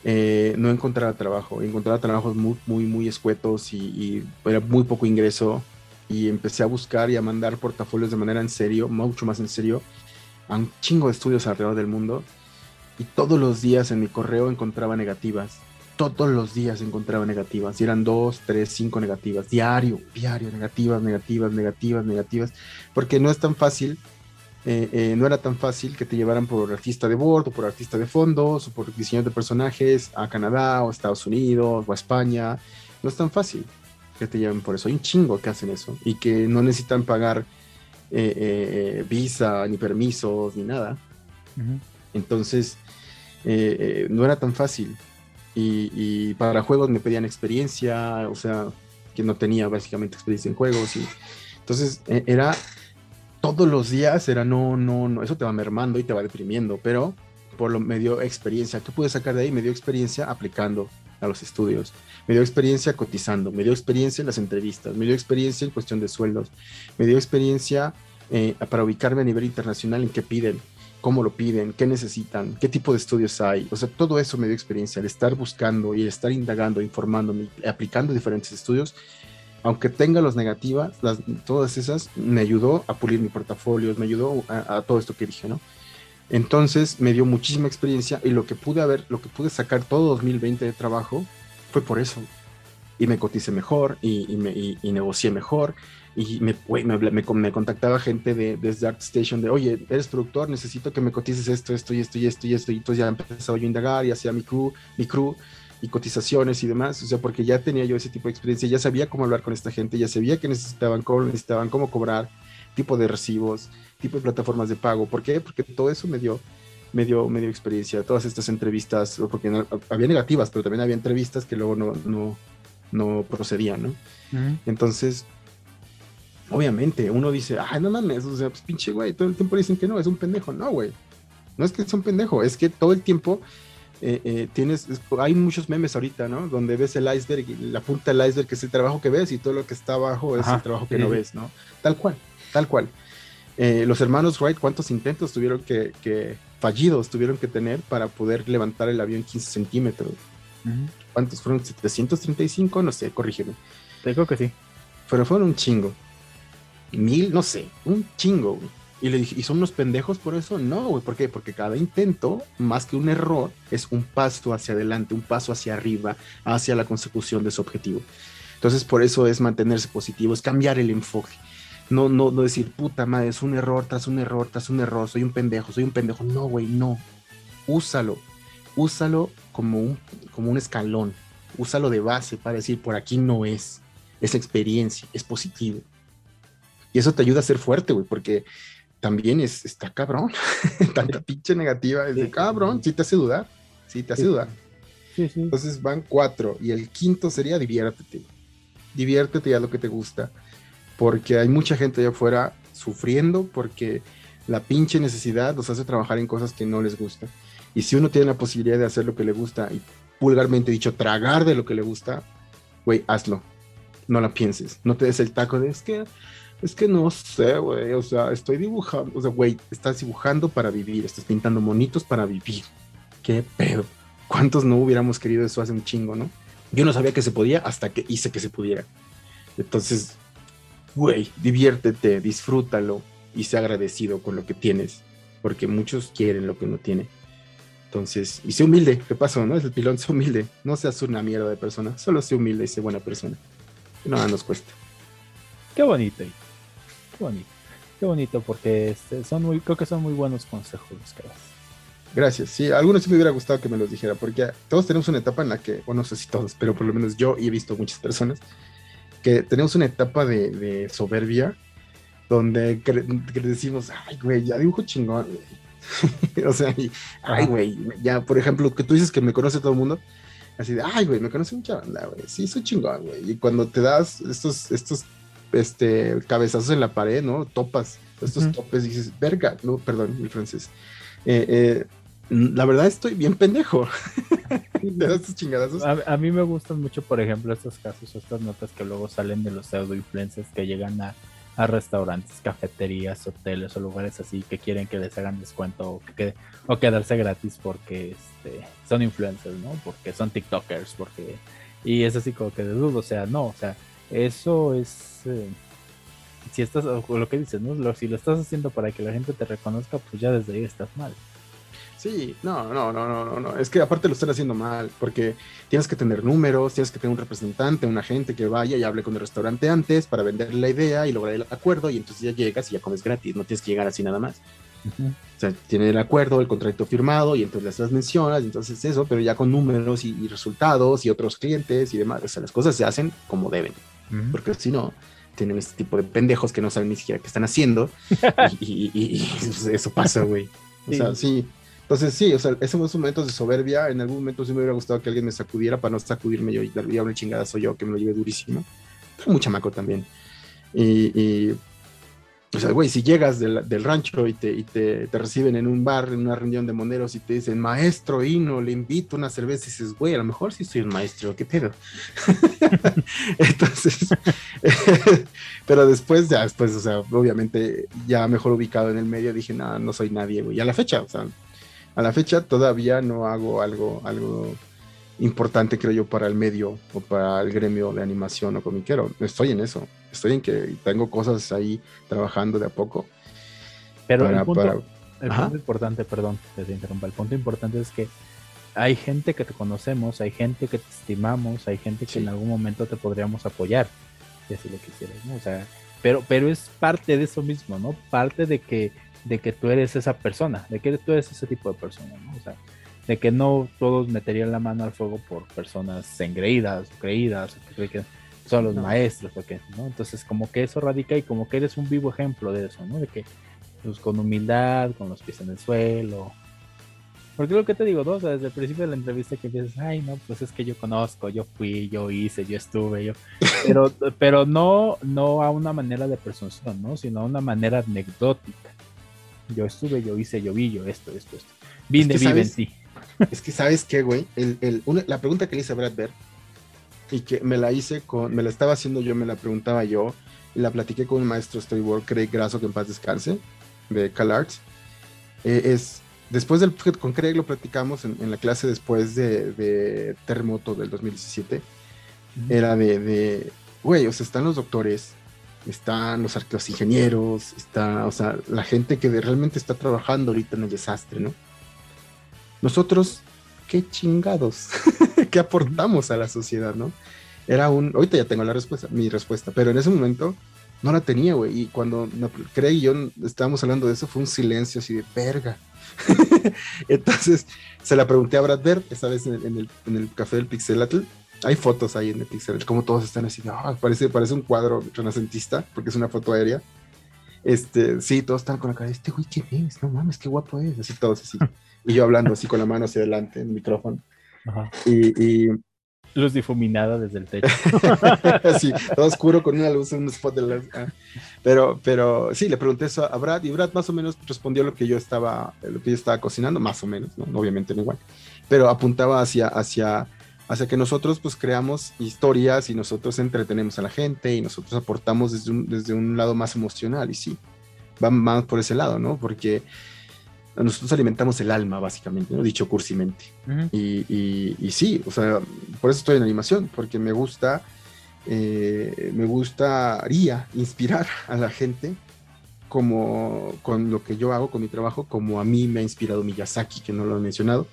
Eh, no encontraba trabajo, encontraba trabajos muy, muy, muy escuetos y, y, era muy poco ingreso. Y empecé a buscar y a mandar portafolios de manera en serio, mucho más en serio, a un chingo de estudios alrededor del mundo. Y todos los días en mi correo encontraba negativas. Todos los días encontraba negativas, y eran dos, tres, cinco negativas, diario, diario, negativas, negativas, negativas, negativas, porque no es tan fácil, eh, eh, no era tan fácil que te llevaran por artista de bordo, por artista de fondos, o por diseño de personajes a Canadá, o a Estados Unidos, o a España, no es tan fácil que te lleven por eso, hay un chingo que hacen eso, y que no necesitan pagar eh, visa, ni permisos, ni nada. Entonces, no era tan fácil y, para juegos me pedían experiencia, o sea, que no tenía básicamente experiencia en juegos. Y, entonces era, todos los días era, no, no, no, eso te va mermando y te va deprimiendo, pero por lo me dio experiencia. ¿Qué pude sacar de ahí? Me dio experiencia aplicando a los estudios, me dio experiencia cotizando, me dio experiencia en las entrevistas, me dio experiencia en cuestión de sueldos, me dio experiencia eh, para ubicarme a nivel internacional en qué piden, cómo lo piden, qué necesitan, qué tipo de estudios hay. O sea, todo eso me dio experiencia, el estar buscando y el estar indagando, informándome, aplicando diferentes estudios, aunque tenga los negativas, las, todas esas, me ayudó a pulir mi portafolio, me ayudó a, todo esto que dije, ¿no? Entonces me dio muchísima experiencia y lo que pude haber, lo que pude sacar todo 2020 de trabajo fue por eso. Y me cotice mejor y, me, y negocié mejor y me, me, me, contactaba gente de, desde ArtStation de, oye, eres productor, necesito que me cotices esto, esto y esto y esto y esto. Y entonces ya empezaba yo a indagar y hacía mi crew, mi crew y cotizaciones y demás. O sea, porque ya tenía yo ese tipo de experiencia, ya sabía cómo hablar con esta gente, ya sabía que necesitaban, cómo necesitaban, cómo cobrar. tipo de recibos, tipo de plataformas de pago. ¿Por qué? Porque todo eso me dio, me dio, me dio experiencia. Todas estas entrevistas, porque había negativas, pero también había entrevistas que luego no, no, no procedían, ¿no? Entonces, obviamente, uno dice, ay, no mames, o sea, pues pinche güey, todo el tiempo dicen que no, es un pendejo. No, güey. No es que es un pendejo, es que todo el tiempo eh, eh, tienes, hay muchos memes ahorita, ¿no? Donde ves el iceberg, la punta del iceberg que es el trabajo que ves y todo lo que está abajo es el trabajo que no ves, ¿no? Tal cual, tal cual. Eh, los hermanos Wright, ¿cuántos intentos tuvieron que, que, fallidos tuvieron que tener para poder levantar el avión 15 centímetros? ¿Cuántos fueron? ¿735? No sé, corrígeme. Creo que sí. Pero fueron un chingo. Mil, no sé, un chingo, güey. Y le dije, ¿y son unos pendejos por eso? No, güey, ¿por qué? Porque cada intento, más que un error, es un paso hacia adelante, un paso hacia arriba, hacia la consecución de su objetivo. Entonces, por eso es mantenerse positivo, es cambiar el enfoque. No, no, no decir, puta madre, es un error tras un error tras un error, soy un pendejo, soy un pendejo. No, güey, no. Úsalo. Úsalo como un, como un escalón. Úsalo de base para decir, por aquí no es. Es experiencia, es positivo. Y eso te ayuda a ser fuerte, güey, porque también es, está cabrón. *laughs* Tanta pinche negativa, es de cabrón, sí te hace dudar, sí te hace dudar. Entonces van cuatro y el quinto sería diviértete. Diviértete a lo que te gusta, porque hay mucha gente allá afuera sufriendo porque la pinche necesidad los hace trabajar en cosas que no les gusta. Y si uno tiene la posibilidad de hacer lo que le gusta y vulgarmente dicho, tragar de lo que le gusta, güey, hazlo. No la pienses. No te des el taco de es que es que no sé, güey. O sea, estoy dibujando. O sea, güey, estás dibujando para vivir. Estás pintando monitos para vivir. Qué pedo. ¿Cuántos no hubiéramos querido eso hace un chingo, no? Yo no sabía que se podía hasta que hice que se pudiera. Entonces, güey, diviértete, disfrútalo y sé agradecido con lo que tienes. Porque muchos quieren lo que no tiene. Entonces, y sé humilde, ¿qué pasó? ¿No? Es el pilón, *laughs* sé humilde. No seas una mierda de persona, solo sé humilde y sé buena persona. Nada nos cuesta. Qué bonito bonito. Qué bonito, porque este, son muy, creo que son muy buenos consejos los que das. Gracias. Sí, algunos sí me hubiera gustado que me los dijera, porque todos tenemos una etapa en la que, o no sé si todos, pero por lo menos yo y he visto muchas personas, que tenemos una etapa de, soberbia donde decimos, ay, güey, ya dibujo chingón, *laughs* o sea, ay, güey, ya, por ejemplo, que tú dices que me conoce todo el mundo, así de, ay, güey, me conoce mucha banda, güey, sí, soy chingón, güey. Y cuando te das estos, estos este, cabezazos en la pared, ¿no? Topas, estos topes, dices, verga, no, perdón, mi francés. Eh, eh, la verdad estoy bien pendejo. *laughs* de estos chingadazos. A, mí me gustan mucho, por ejemplo, estos casos, estas notas que luego salen de los pseudo influencers que llegan a, restaurantes, cafeterías, hoteles o lugares así que quieren que les hagan descuento o, que, o quedarse gratis porque este, son influencers, ¿no? Porque son TikTokers, porque... Y es así como que de dudo, o sea, no, o sea, eso es. Eh, si estás, lo que dices, ¿no? si lo estás haciendo para que la gente te reconozca, pues ya desde ahí estás mal. Sí, no, no, no, no, no, Es que aparte lo están haciendo mal, porque tienes que tener números, tienes que tener un representante, un agente que vaya y hable con el restaurante antes para vender la idea y lograr el acuerdo, y entonces ya llegas y ya comes gratis, no tienes que llegar así nada más. O sea, tiene el acuerdo, el contrato firmado, y entonces las mencionas, y entonces eso, pero ya con números y, y, resultados y otros clientes y demás. O sea, las cosas se hacen como deben porque si no, tienen este tipo de pendejos que no saben ni siquiera qué están haciendo *laughs* y, eso pasa, güey. O sea, sí. Entonces, sí, o sea, esos momentos de soberbia, en algún momento sí me hubiera gustado que alguien me sacudiera para no sacudirme yo y darle una chingada soy yo, que me lo lleve durísimo. Pero muy chamaco también. y o sea, güey, si llegas del, rancho y, te, y te, reciben en un bar, en una reunión de moneros y te dicen, maestro Hino, le invito una cerveza, y dices, güey, a lo mejor sí soy un maestro, ¿qué pedo? *laughs* Entonces, *laughs* pero después, ya después, o sea, obviamente ya mejor ubicado en el medio, dije, no, no soy nadie, güey. Y a la fecha, o sea, a la fecha todavía no hago algo, algo importante, creo yo, para el medio o para el gremio de animación o comiquero. Estoy en eso. Estoy en que tengo cosas ahí trabajando de a poco. Pero el, punto, importante, perdón, te interrumpa, el punto importante es que hay gente que te conocemos, hay gente que te estimamos, hay gente que en algún momento te podríamos apoyar, si así lo quisieras, ¿no? O sea, pero, pero es parte de eso mismo, ¿no? Parte de que, de que tú eres esa persona, de que tú eres ese tipo de persona, ¿no? O sea, de que no todos meterían la mano al fuego por personas engreídas, creídas, son los maestros, porque, ¿no? Entonces, como que eso radica y como que eres un vivo ejemplo de eso, ¿no? De que, pues, con humildad, con los pies en el suelo. Porque lo que te digo, ¿no? desde el principio de la entrevista que dices, ay, no, pues es que yo conozco, yo fui, yo hice, yo estuve, yo. *laughs* Pero, pero no, no a una manera de presunción, ¿no? Sino a una manera anecdótica. Yo estuve, yo hice, yo vi, yo esto, esto, esto. Vine, es que vive en ti. *laughs* Es que, ¿sabes qué, güey? El, el, la pregunta que le hice a Brad Bird y que me la hice con, me la estaba haciendo yo, me la preguntaba yo, y la platiqué con un maestro storyboard, Craig Grasso, que en paz descanse, de CalArts. Eh, es, después del, con Craig lo platicamos en, la clase después de, de, Terremoto del 2017, era de, de, güey, o sea, están los doctores, están los, los ingenieros, está, o sea, la gente que realmente está trabajando ahorita en el desastre, ¿no? Nosotros, qué chingados, *laughs* qué aportamos a la sociedad, ¿no? Era un, ahorita ya tengo la respuesta, mi respuesta, pero en ese momento no la tenía, güey, y cuando Craig y yo estábamos hablando de eso, fue un silencio así de verga. *laughs* Entonces, se la pregunté a Brad Bird, esta vez en el, en el, café del Pixelatl, hay fotos ahí en el Pixel, como todos están así, ah, parece, parece un cuadro renacentista, porque es una foto aérea. Este, sí, todos están con la cara, este güey, ¿qué ves? No mames, qué guapo es, así todos así. *laughs* y yo hablando así con la mano hacia adelante en el micrófono. Y, y, Luz difuminada desde el techo. *laughs* sí, todo oscuro con una luz, un spot de luz. Ah. Pero, pero sí, le pregunté eso a Brad y Brad más o menos respondió lo que yo estaba, lo que yo estaba cocinando, más o menos, ¿no? obviamente no igual, pero apuntaba hacia, hacia, hacia que nosotros pues creamos historias y nosotros entretenemos a la gente y nosotros aportamos desde un, desde un lado más emocional y sí, vamos por ese lado, ¿no? Porque nosotros alimentamos el alma, básicamente, ¿no? dicho cursimente. y, y, sí, o sea, por eso estoy en animación, porque me gusta, eh, me gustaría inspirar a la gente como con lo que yo hago, con mi trabajo, como a mí me ha inspirado Miyazaki, que no lo he mencionado.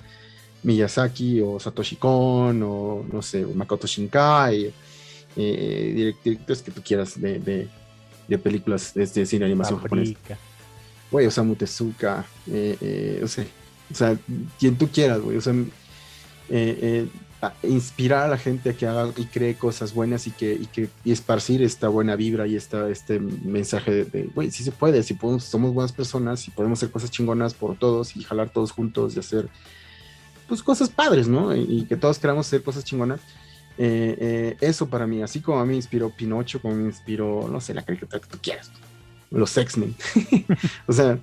Miyazaki o Satoshi Kon o no sé, Makoto Shinkai, eh, directores que tú quieras de, de, películas de, de cine animación japonesa güey, Osamu Tezuka, eh, eh, o, sea, o sea, quien tú quieras, güey, o sea, eh, inspirar a la gente a que haga y cree cosas buenas y que, y que y esparcir esta buena vibra y esta, este mensaje de, güey, sí se puede, si podemos, somos buenas personas y podemos hacer cosas chingonas por todos y jalar todos juntos y hacer, pues, cosas padres, ¿no? Y, que todos queramos hacer cosas chingonas. eso para mí, así como a mí me inspiró Pinocho, como me inspiró, no sé, la caricatura que tú quieras los X-Men. *laughs* o sea,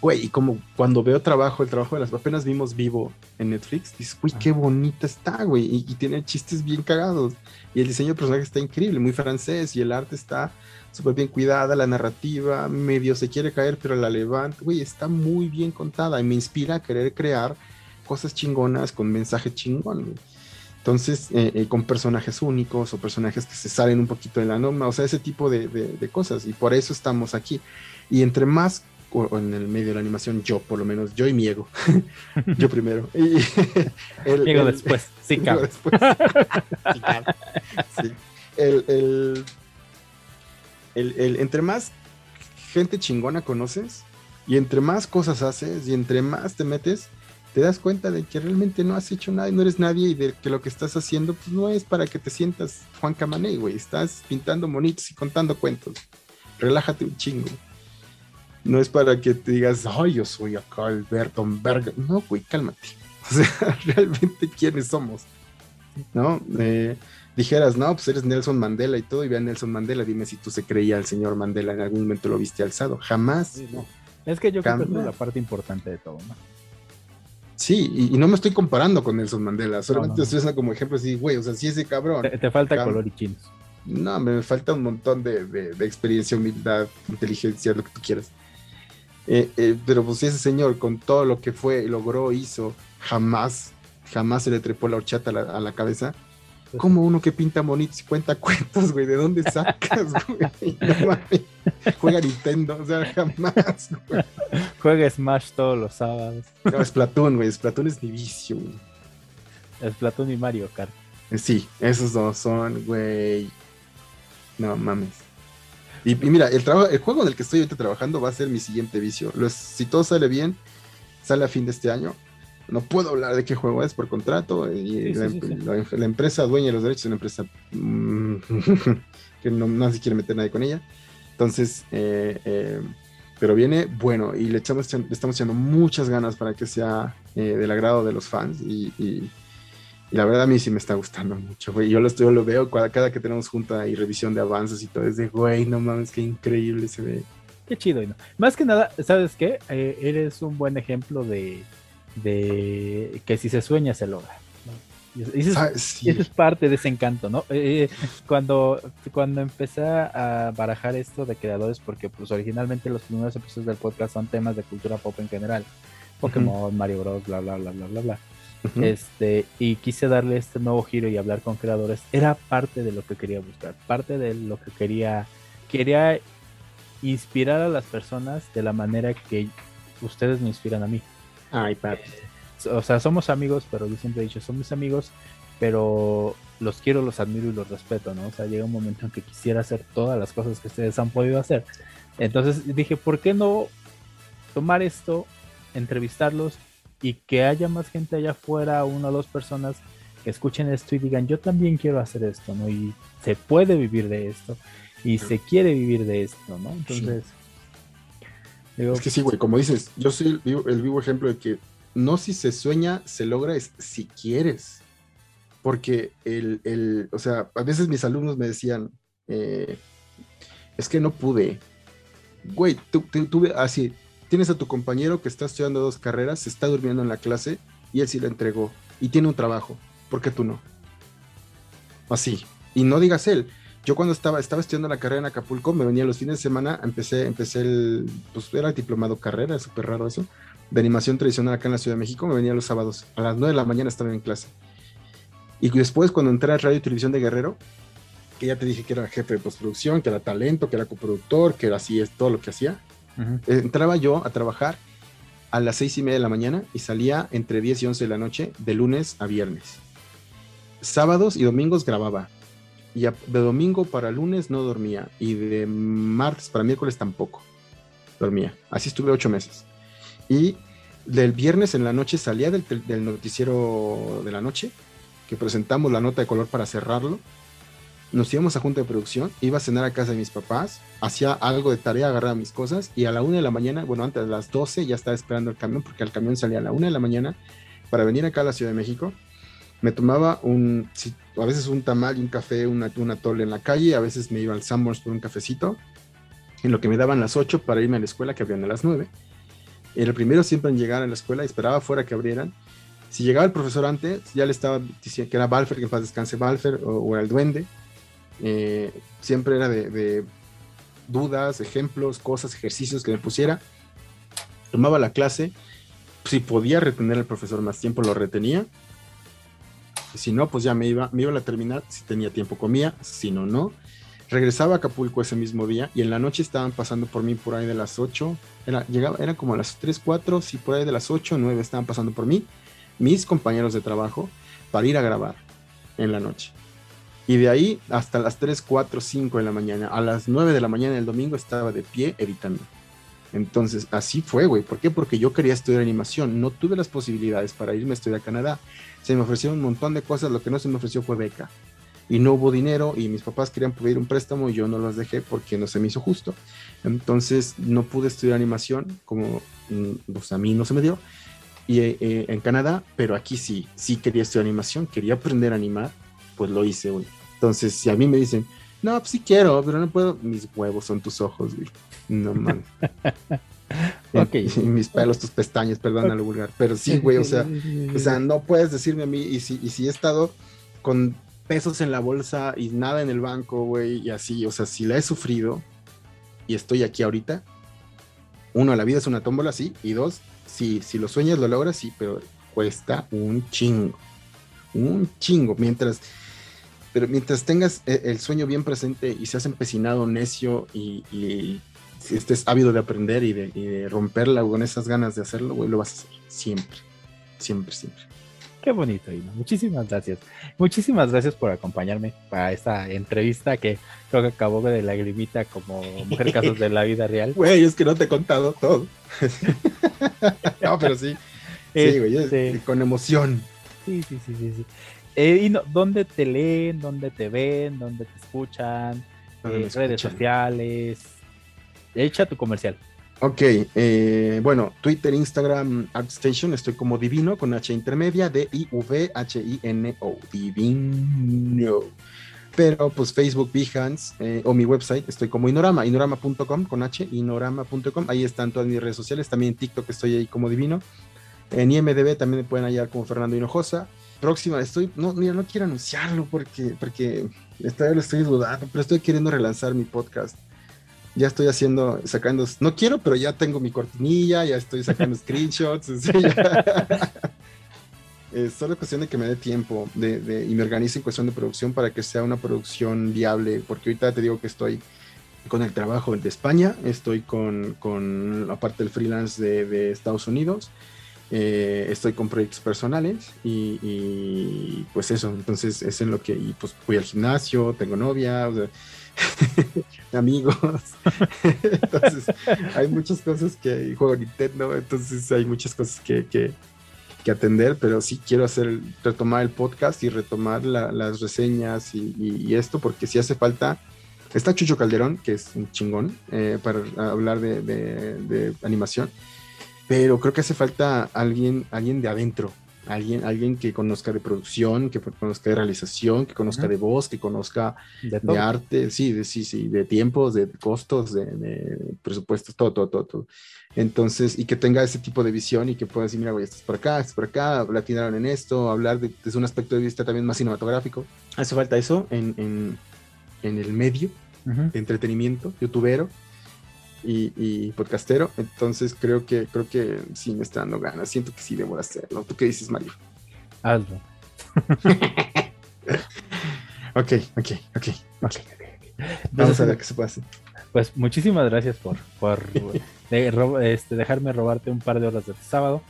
güey, y como cuando veo trabajo, el trabajo de las apenas vimos vivo en Netflix, dices, güey, qué bonita está, güey, y, tiene chistes bien cagados. Y el diseño del personaje está increíble, muy francés, y el arte está súper bien cuidada, la narrativa medio se quiere caer, pero la levanta, güey, está muy bien contada y me inspira a querer crear cosas chingonas con mensaje chingón. Güey. Entonces, eh, eh, con personajes únicos o personajes que se salen un poquito de la norma, o sea, ese tipo de, de, cosas. Y por eso estamos aquí. Y entre más, o, en el medio de la animación, yo por lo menos, yo y mi ego. *laughs* yo primero. Y *laughs* el, ego *laughs* después, sí, cabe. después. sí, el, el, el, entre más gente chingona conoces, y entre más cosas haces, y entre más te metes, te das cuenta de que realmente no has hecho nada y no eres nadie y de que lo que estás haciendo pues no es para que te sientas Juan Camané, güey. Estás pintando monitos y contando cuentos. Relájate un chingo. No es para que te digas, ay, yo soy acá Alberto Berger. No, güey, cálmate. *laughs* O sea, *laughs* realmente quiénes somos. ¿No? Eh, dijeras, no, pues eres Nelson Mandela y todo, y ve a Nelson Mandela, dime si tú se creía al señor Mandela, en algún momento lo viste alzado. Jamás. Es que yo creo que es la parte importante de todo, ¿no? Sí, y, no me estoy comparando con Nelson Mandela, solamente estoy usando como ejemplo así, güey, o sea, sí ese cabrón. Te, falta color y chinos. No, me falta un montón de, de, experiencia, humildad, inteligencia, lo que tú quieras. Eh, eh, pero pues ese señor, con todo lo que fue, logró, hizo, jamás, jamás se le trepó la horchata a la cabeza como uno que pinta monitos y cuenta cuentos, güey? ¿De dónde sacas, *laughs* güey? Juega Nintendo, o sea, jamás, güey. Juega Smash todos los sábados. No, Splatoon, güey. Splatoon es mi vicio, güey. Splatoon y Mario Kart. Sí, esos dos son, güey. No mames. Y, mira, el, trabajo, el juego en el que estoy ahorita trabajando va a ser mi siguiente vicio. si todo sale bien, sale a fin de este año no puedo hablar de qué juego es por contrato y la, empresa dueña de los derechos es una empresa mm, *laughs* que no, no, se quiere meter nadie con ella. Entonces, eh, eh, pero viene bueno y le, echamos, le estamos echando muchas ganas para que sea eh, del agrado de los fans y, la verdad a mí sí me está gustando mucho, güey. Yo lo, estoy, lo veo cada, cada que tenemos junta y revisión de avances y todo, es de, güey, no mames, qué increíble se ve. Qué chido, ¿no? Más que nada, ¿sabes qué? eres un buen ejemplo de, de que si se sueña se logra. Y eso, es, parte de ese encanto, ¿no? Eh, eh, cuando, cuando empecé a barajar esto de creadores, porque pues originalmente los primeros episodios del podcast son temas de cultura pop en general, Pokémon, Mario Bros, bla, bla, bla, bla, bla, bla. Este, y quise darle este nuevo giro y hablar con creadores, era parte de lo que quería buscar, parte de lo que quería, quería inspirar a las personas de la manera que ustedes me inspiran a mí. Ay, papi o sea, somos amigos, pero yo siempre he dicho, somos amigos, pero los quiero, los admiro y los respeto, ¿no? O sea, llega un momento en que quisiera hacer todas las cosas que ustedes han podido hacer. Entonces dije, ¿por qué no tomar esto, entrevistarlos y que haya más gente allá afuera, una o dos personas que escuchen esto y digan, yo también quiero hacer esto, ¿no? Y se puede vivir de esto y se quiere vivir de esto, ¿no? Entonces... es que sí, güey, como dices, yo soy el vivo ejemplo de que no si se sueña, se logra, es si quieres. Porque el, el o sea, a veces mis alumnos me decían, eh, es que no pude. Güey, tú, tuve así, tienes a tu compañero que está estudiando dos carreras, se está durmiendo en la clase y él sí la entregó y tiene un trabajo. ¿Por qué tú no? Así. Y no digas él. Yo cuando estaba, estaba estudiando la carrera en Acapulco, me venía los fines de semana, empecé, empecé el, pues era diplomado carrera, es súper raro eso de animación tradicional acá en la Ciudad de México, me venía los sábados. A las 9 de la mañana estaba en clase. Y después, cuando entré a Radio y Televisión de Guerrero, que ya te dije que era jefe de postproducción, que era talento, que era coproductor, que era así, es todo lo que hacía. Entraba yo a trabajar a las seis y media de la mañana y salía entre 10 y 11 de la noche, de lunes a viernes. Sábados y domingos grababa. Y de domingo para lunes no dormía. Y de martes para miércoles tampoco dormía. Así estuve ocho meses. Y del viernes en la noche salía del, noticiero de la noche, que presentamos la nota de color para cerrarlo. Nos íbamos a junta de producción, iba a cenar a casa de mis papás, hacía algo de tarea, agarraba mis cosas y a la una de la mañana, bueno, antes de las 12 ya estaba esperando el camión porque el camión salía a la una de la mañana para venir acá a la Ciudad de México. Me tomaba un, a veces un tamal y un café, una, una tole en la calle, a veces me iba al Sanborns por un cafecito, en lo que me daban las 8 para irme a la escuela que abrían a las 9 era el primero siempre en llegar a la escuela, esperaba afuera que abrieran. Si llegaba el profesor antes, ya le estaba diciendo que era Balfer, que en paz descanse Balfer, o, era el duende. Eh, siempre era de, dudas, ejemplos, cosas, ejercicios que me pusiera. Tomaba la clase. Si podía retener al profesor más tiempo, lo retenía. Si no, pues ya me iba, me iba a la terminar. Si tenía tiempo, comía. Si no, no. Regresaba a Acapulco ese mismo día y en la noche estaban pasando por mí por ahí de las 8. Era, llegaba, era como a las 3, 4, si por ahí de las 8, 9 estaban pasando por mí, mis compañeros de trabajo, para ir a grabar en la noche. Y de ahí hasta las 3, 4, 5 de la mañana. A las 9 de la mañana del domingo estaba de pie editando. Entonces, así fue, güey. ¿Por qué? Porque yo quería estudiar animación. No tuve las posibilidades para irme a estudiar a Canadá. Se me ofrecieron un montón de cosas. Lo que no se me ofreció fue beca y no hubo dinero y mis papás querían pedir un préstamo y yo no los dejé porque no se me hizo justo. Entonces no pude estudiar animación como mm, pues a mí no se me dio. Y eh, eh, en Canadá, pero aquí sí, sí quería estudiar animación, quería aprender a animar, pues lo hice, güey. Entonces, si a mí me dicen, no, pues sí quiero, pero no puedo, mis huevos son tus ojos, güey. No mames. *laughs* ok. *laughs* Y mis pelos, tus pestañas, perdón al vulgar. Pero sí, güey, o sea, o sea, no puedes decirme a mí, y si, y si he estado con pesos en la bolsa y nada en el banco, güey, y así, o sea, si la he sufrido y estoy aquí ahorita, uno, la vida es una tómbola, sí, y dos, sí, si lo sueñas lo logras, sí, pero cuesta un chingo, un chingo, mientras, pero mientras tengas e, el sueño bien presente y seas empecinado, necio y, si estés ávido de aprender y de, y de romperla con esas ganas de hacerlo, güey, lo vas a hacer, siempre, siempre, siempre. Qué bonito, Ino. Muchísimas gracias. Muchísimas gracias por acompañarme para esta entrevista que creo que acabó de lagrimita como mujer *laughs* casos de la vida real. Güey, es que no te he contado todo. *laughs* no, pero sí. Sí, güey, este, con emoción. Sí, sí, sí, sí. sí. Eh, y no, ¿Dónde te leen? ¿Dónde te ven? ¿Dónde te escuchan? Eh, redes sociales. Echa tu comercial. Ok, eh, bueno, Twitter, Instagram, ArtStation, estoy como Divino con H intermedia, D-I-V-H-I-N-O, Divino. Pero pues Facebook, Behance eh, o mi website, estoy como Inorama, inorama.com con H, inorama.com, ahí están todas mis redes sociales, también en TikTok estoy ahí como Divino. En IMDB también me pueden hallar como Fernando Hinojosa. Próxima, estoy, no, mira, no quiero anunciarlo porque, porque lo estoy dudando, pero estoy queriendo relanzar mi podcast ya estoy haciendo, sacando, no quiero, pero ya tengo mi cortinilla, ya estoy sacando *laughs* screenshots. *laughs* es solo cuestión de que me dé tiempo de, y me organice en cuestión de producción para que sea una producción viable, porque ahorita te digo que estoy con el trabajo de España, estoy con, con la parte del freelance de, Estados Unidos, eh, estoy con proyectos personales y, pues eso, entonces es en lo que, y pues voy al gimnasio, tengo novia, o sea, *laughs* amigos. *laughs* entonces, hay muchas cosas que juego Nintendo, entonces hay muchas cosas que, que, atender, pero sí quiero hacer, retomar el podcast y retomar las reseñas y, esto, porque si hace falta. Está Chucho Calderón, que es un chingón eh, para hablar de, de, animación, pero creo que hace falta alguien, alguien de adentro, alguien, alguien que conozca de producción, que conozca de realización, que conozca de voz, que conozca de, arte, sí, de, sí, sí, de tiempos, de costos, de, presupuestos, todo, todo, todo, todo. Entonces, y que tenga ese tipo de visión y que pueda decir, mira, güey, esto es por acá, esto es por acá, latinaron en esto, hablar desde un aspecto de vista también más cinematográfico. Hace falta eso en, en, en el medio de entretenimiento, youtubero y, podcastero. Entonces creo que, creo que sí me está dando ganas. Siento que sí debo hacerlo. ¿Tú qué dices, Mario? Hazlo. *laughs* ok, ok, ok, ok. Vamos a ver qué se puede hacer. Pues muchísimas gracias por, por *laughs* este, dejarme robarte un par de horas de sábado.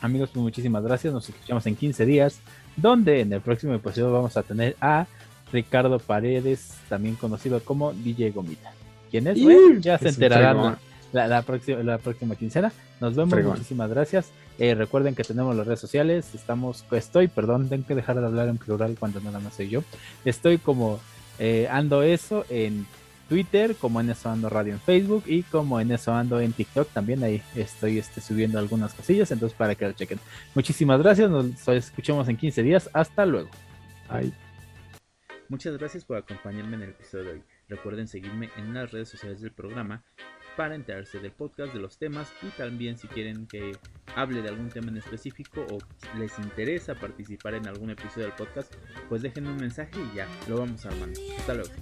Amigos, pues muchísimas gracias. Nos escuchamos en 15 días, donde en el próximo episodio vamos a tener a Ricardo Paredes, también conocido como DJ Gomita quién es, ya se enterarán la, próxima, la próxima quincena. Nos vemos, muchísimas gracias. Eh, recuerden que tenemos las redes sociales, estamos, estoy, perdón, tengo que dejar de hablar en plural cuando nada más soy yo. Estoy como eh, ando eso en Twitter, como en eso ando radio en Facebook y como en eso ando en TikTok también ahí estoy este, subiendo algunas cosillas, entonces para que lo chequen. Muchísimas gracias, nos escuchamos en 15 días, hasta luego. Muchas gracias por acompañarme en el episodio de hoy. Recuerden seguirme en las redes sociales del programa para enterarse del podcast, de los temas y también si quieren que hable de algún tema en específico o les interesa participar en algún episodio del podcast, pues déjenme un mensaje y ya lo vamos armando. Hasta luego.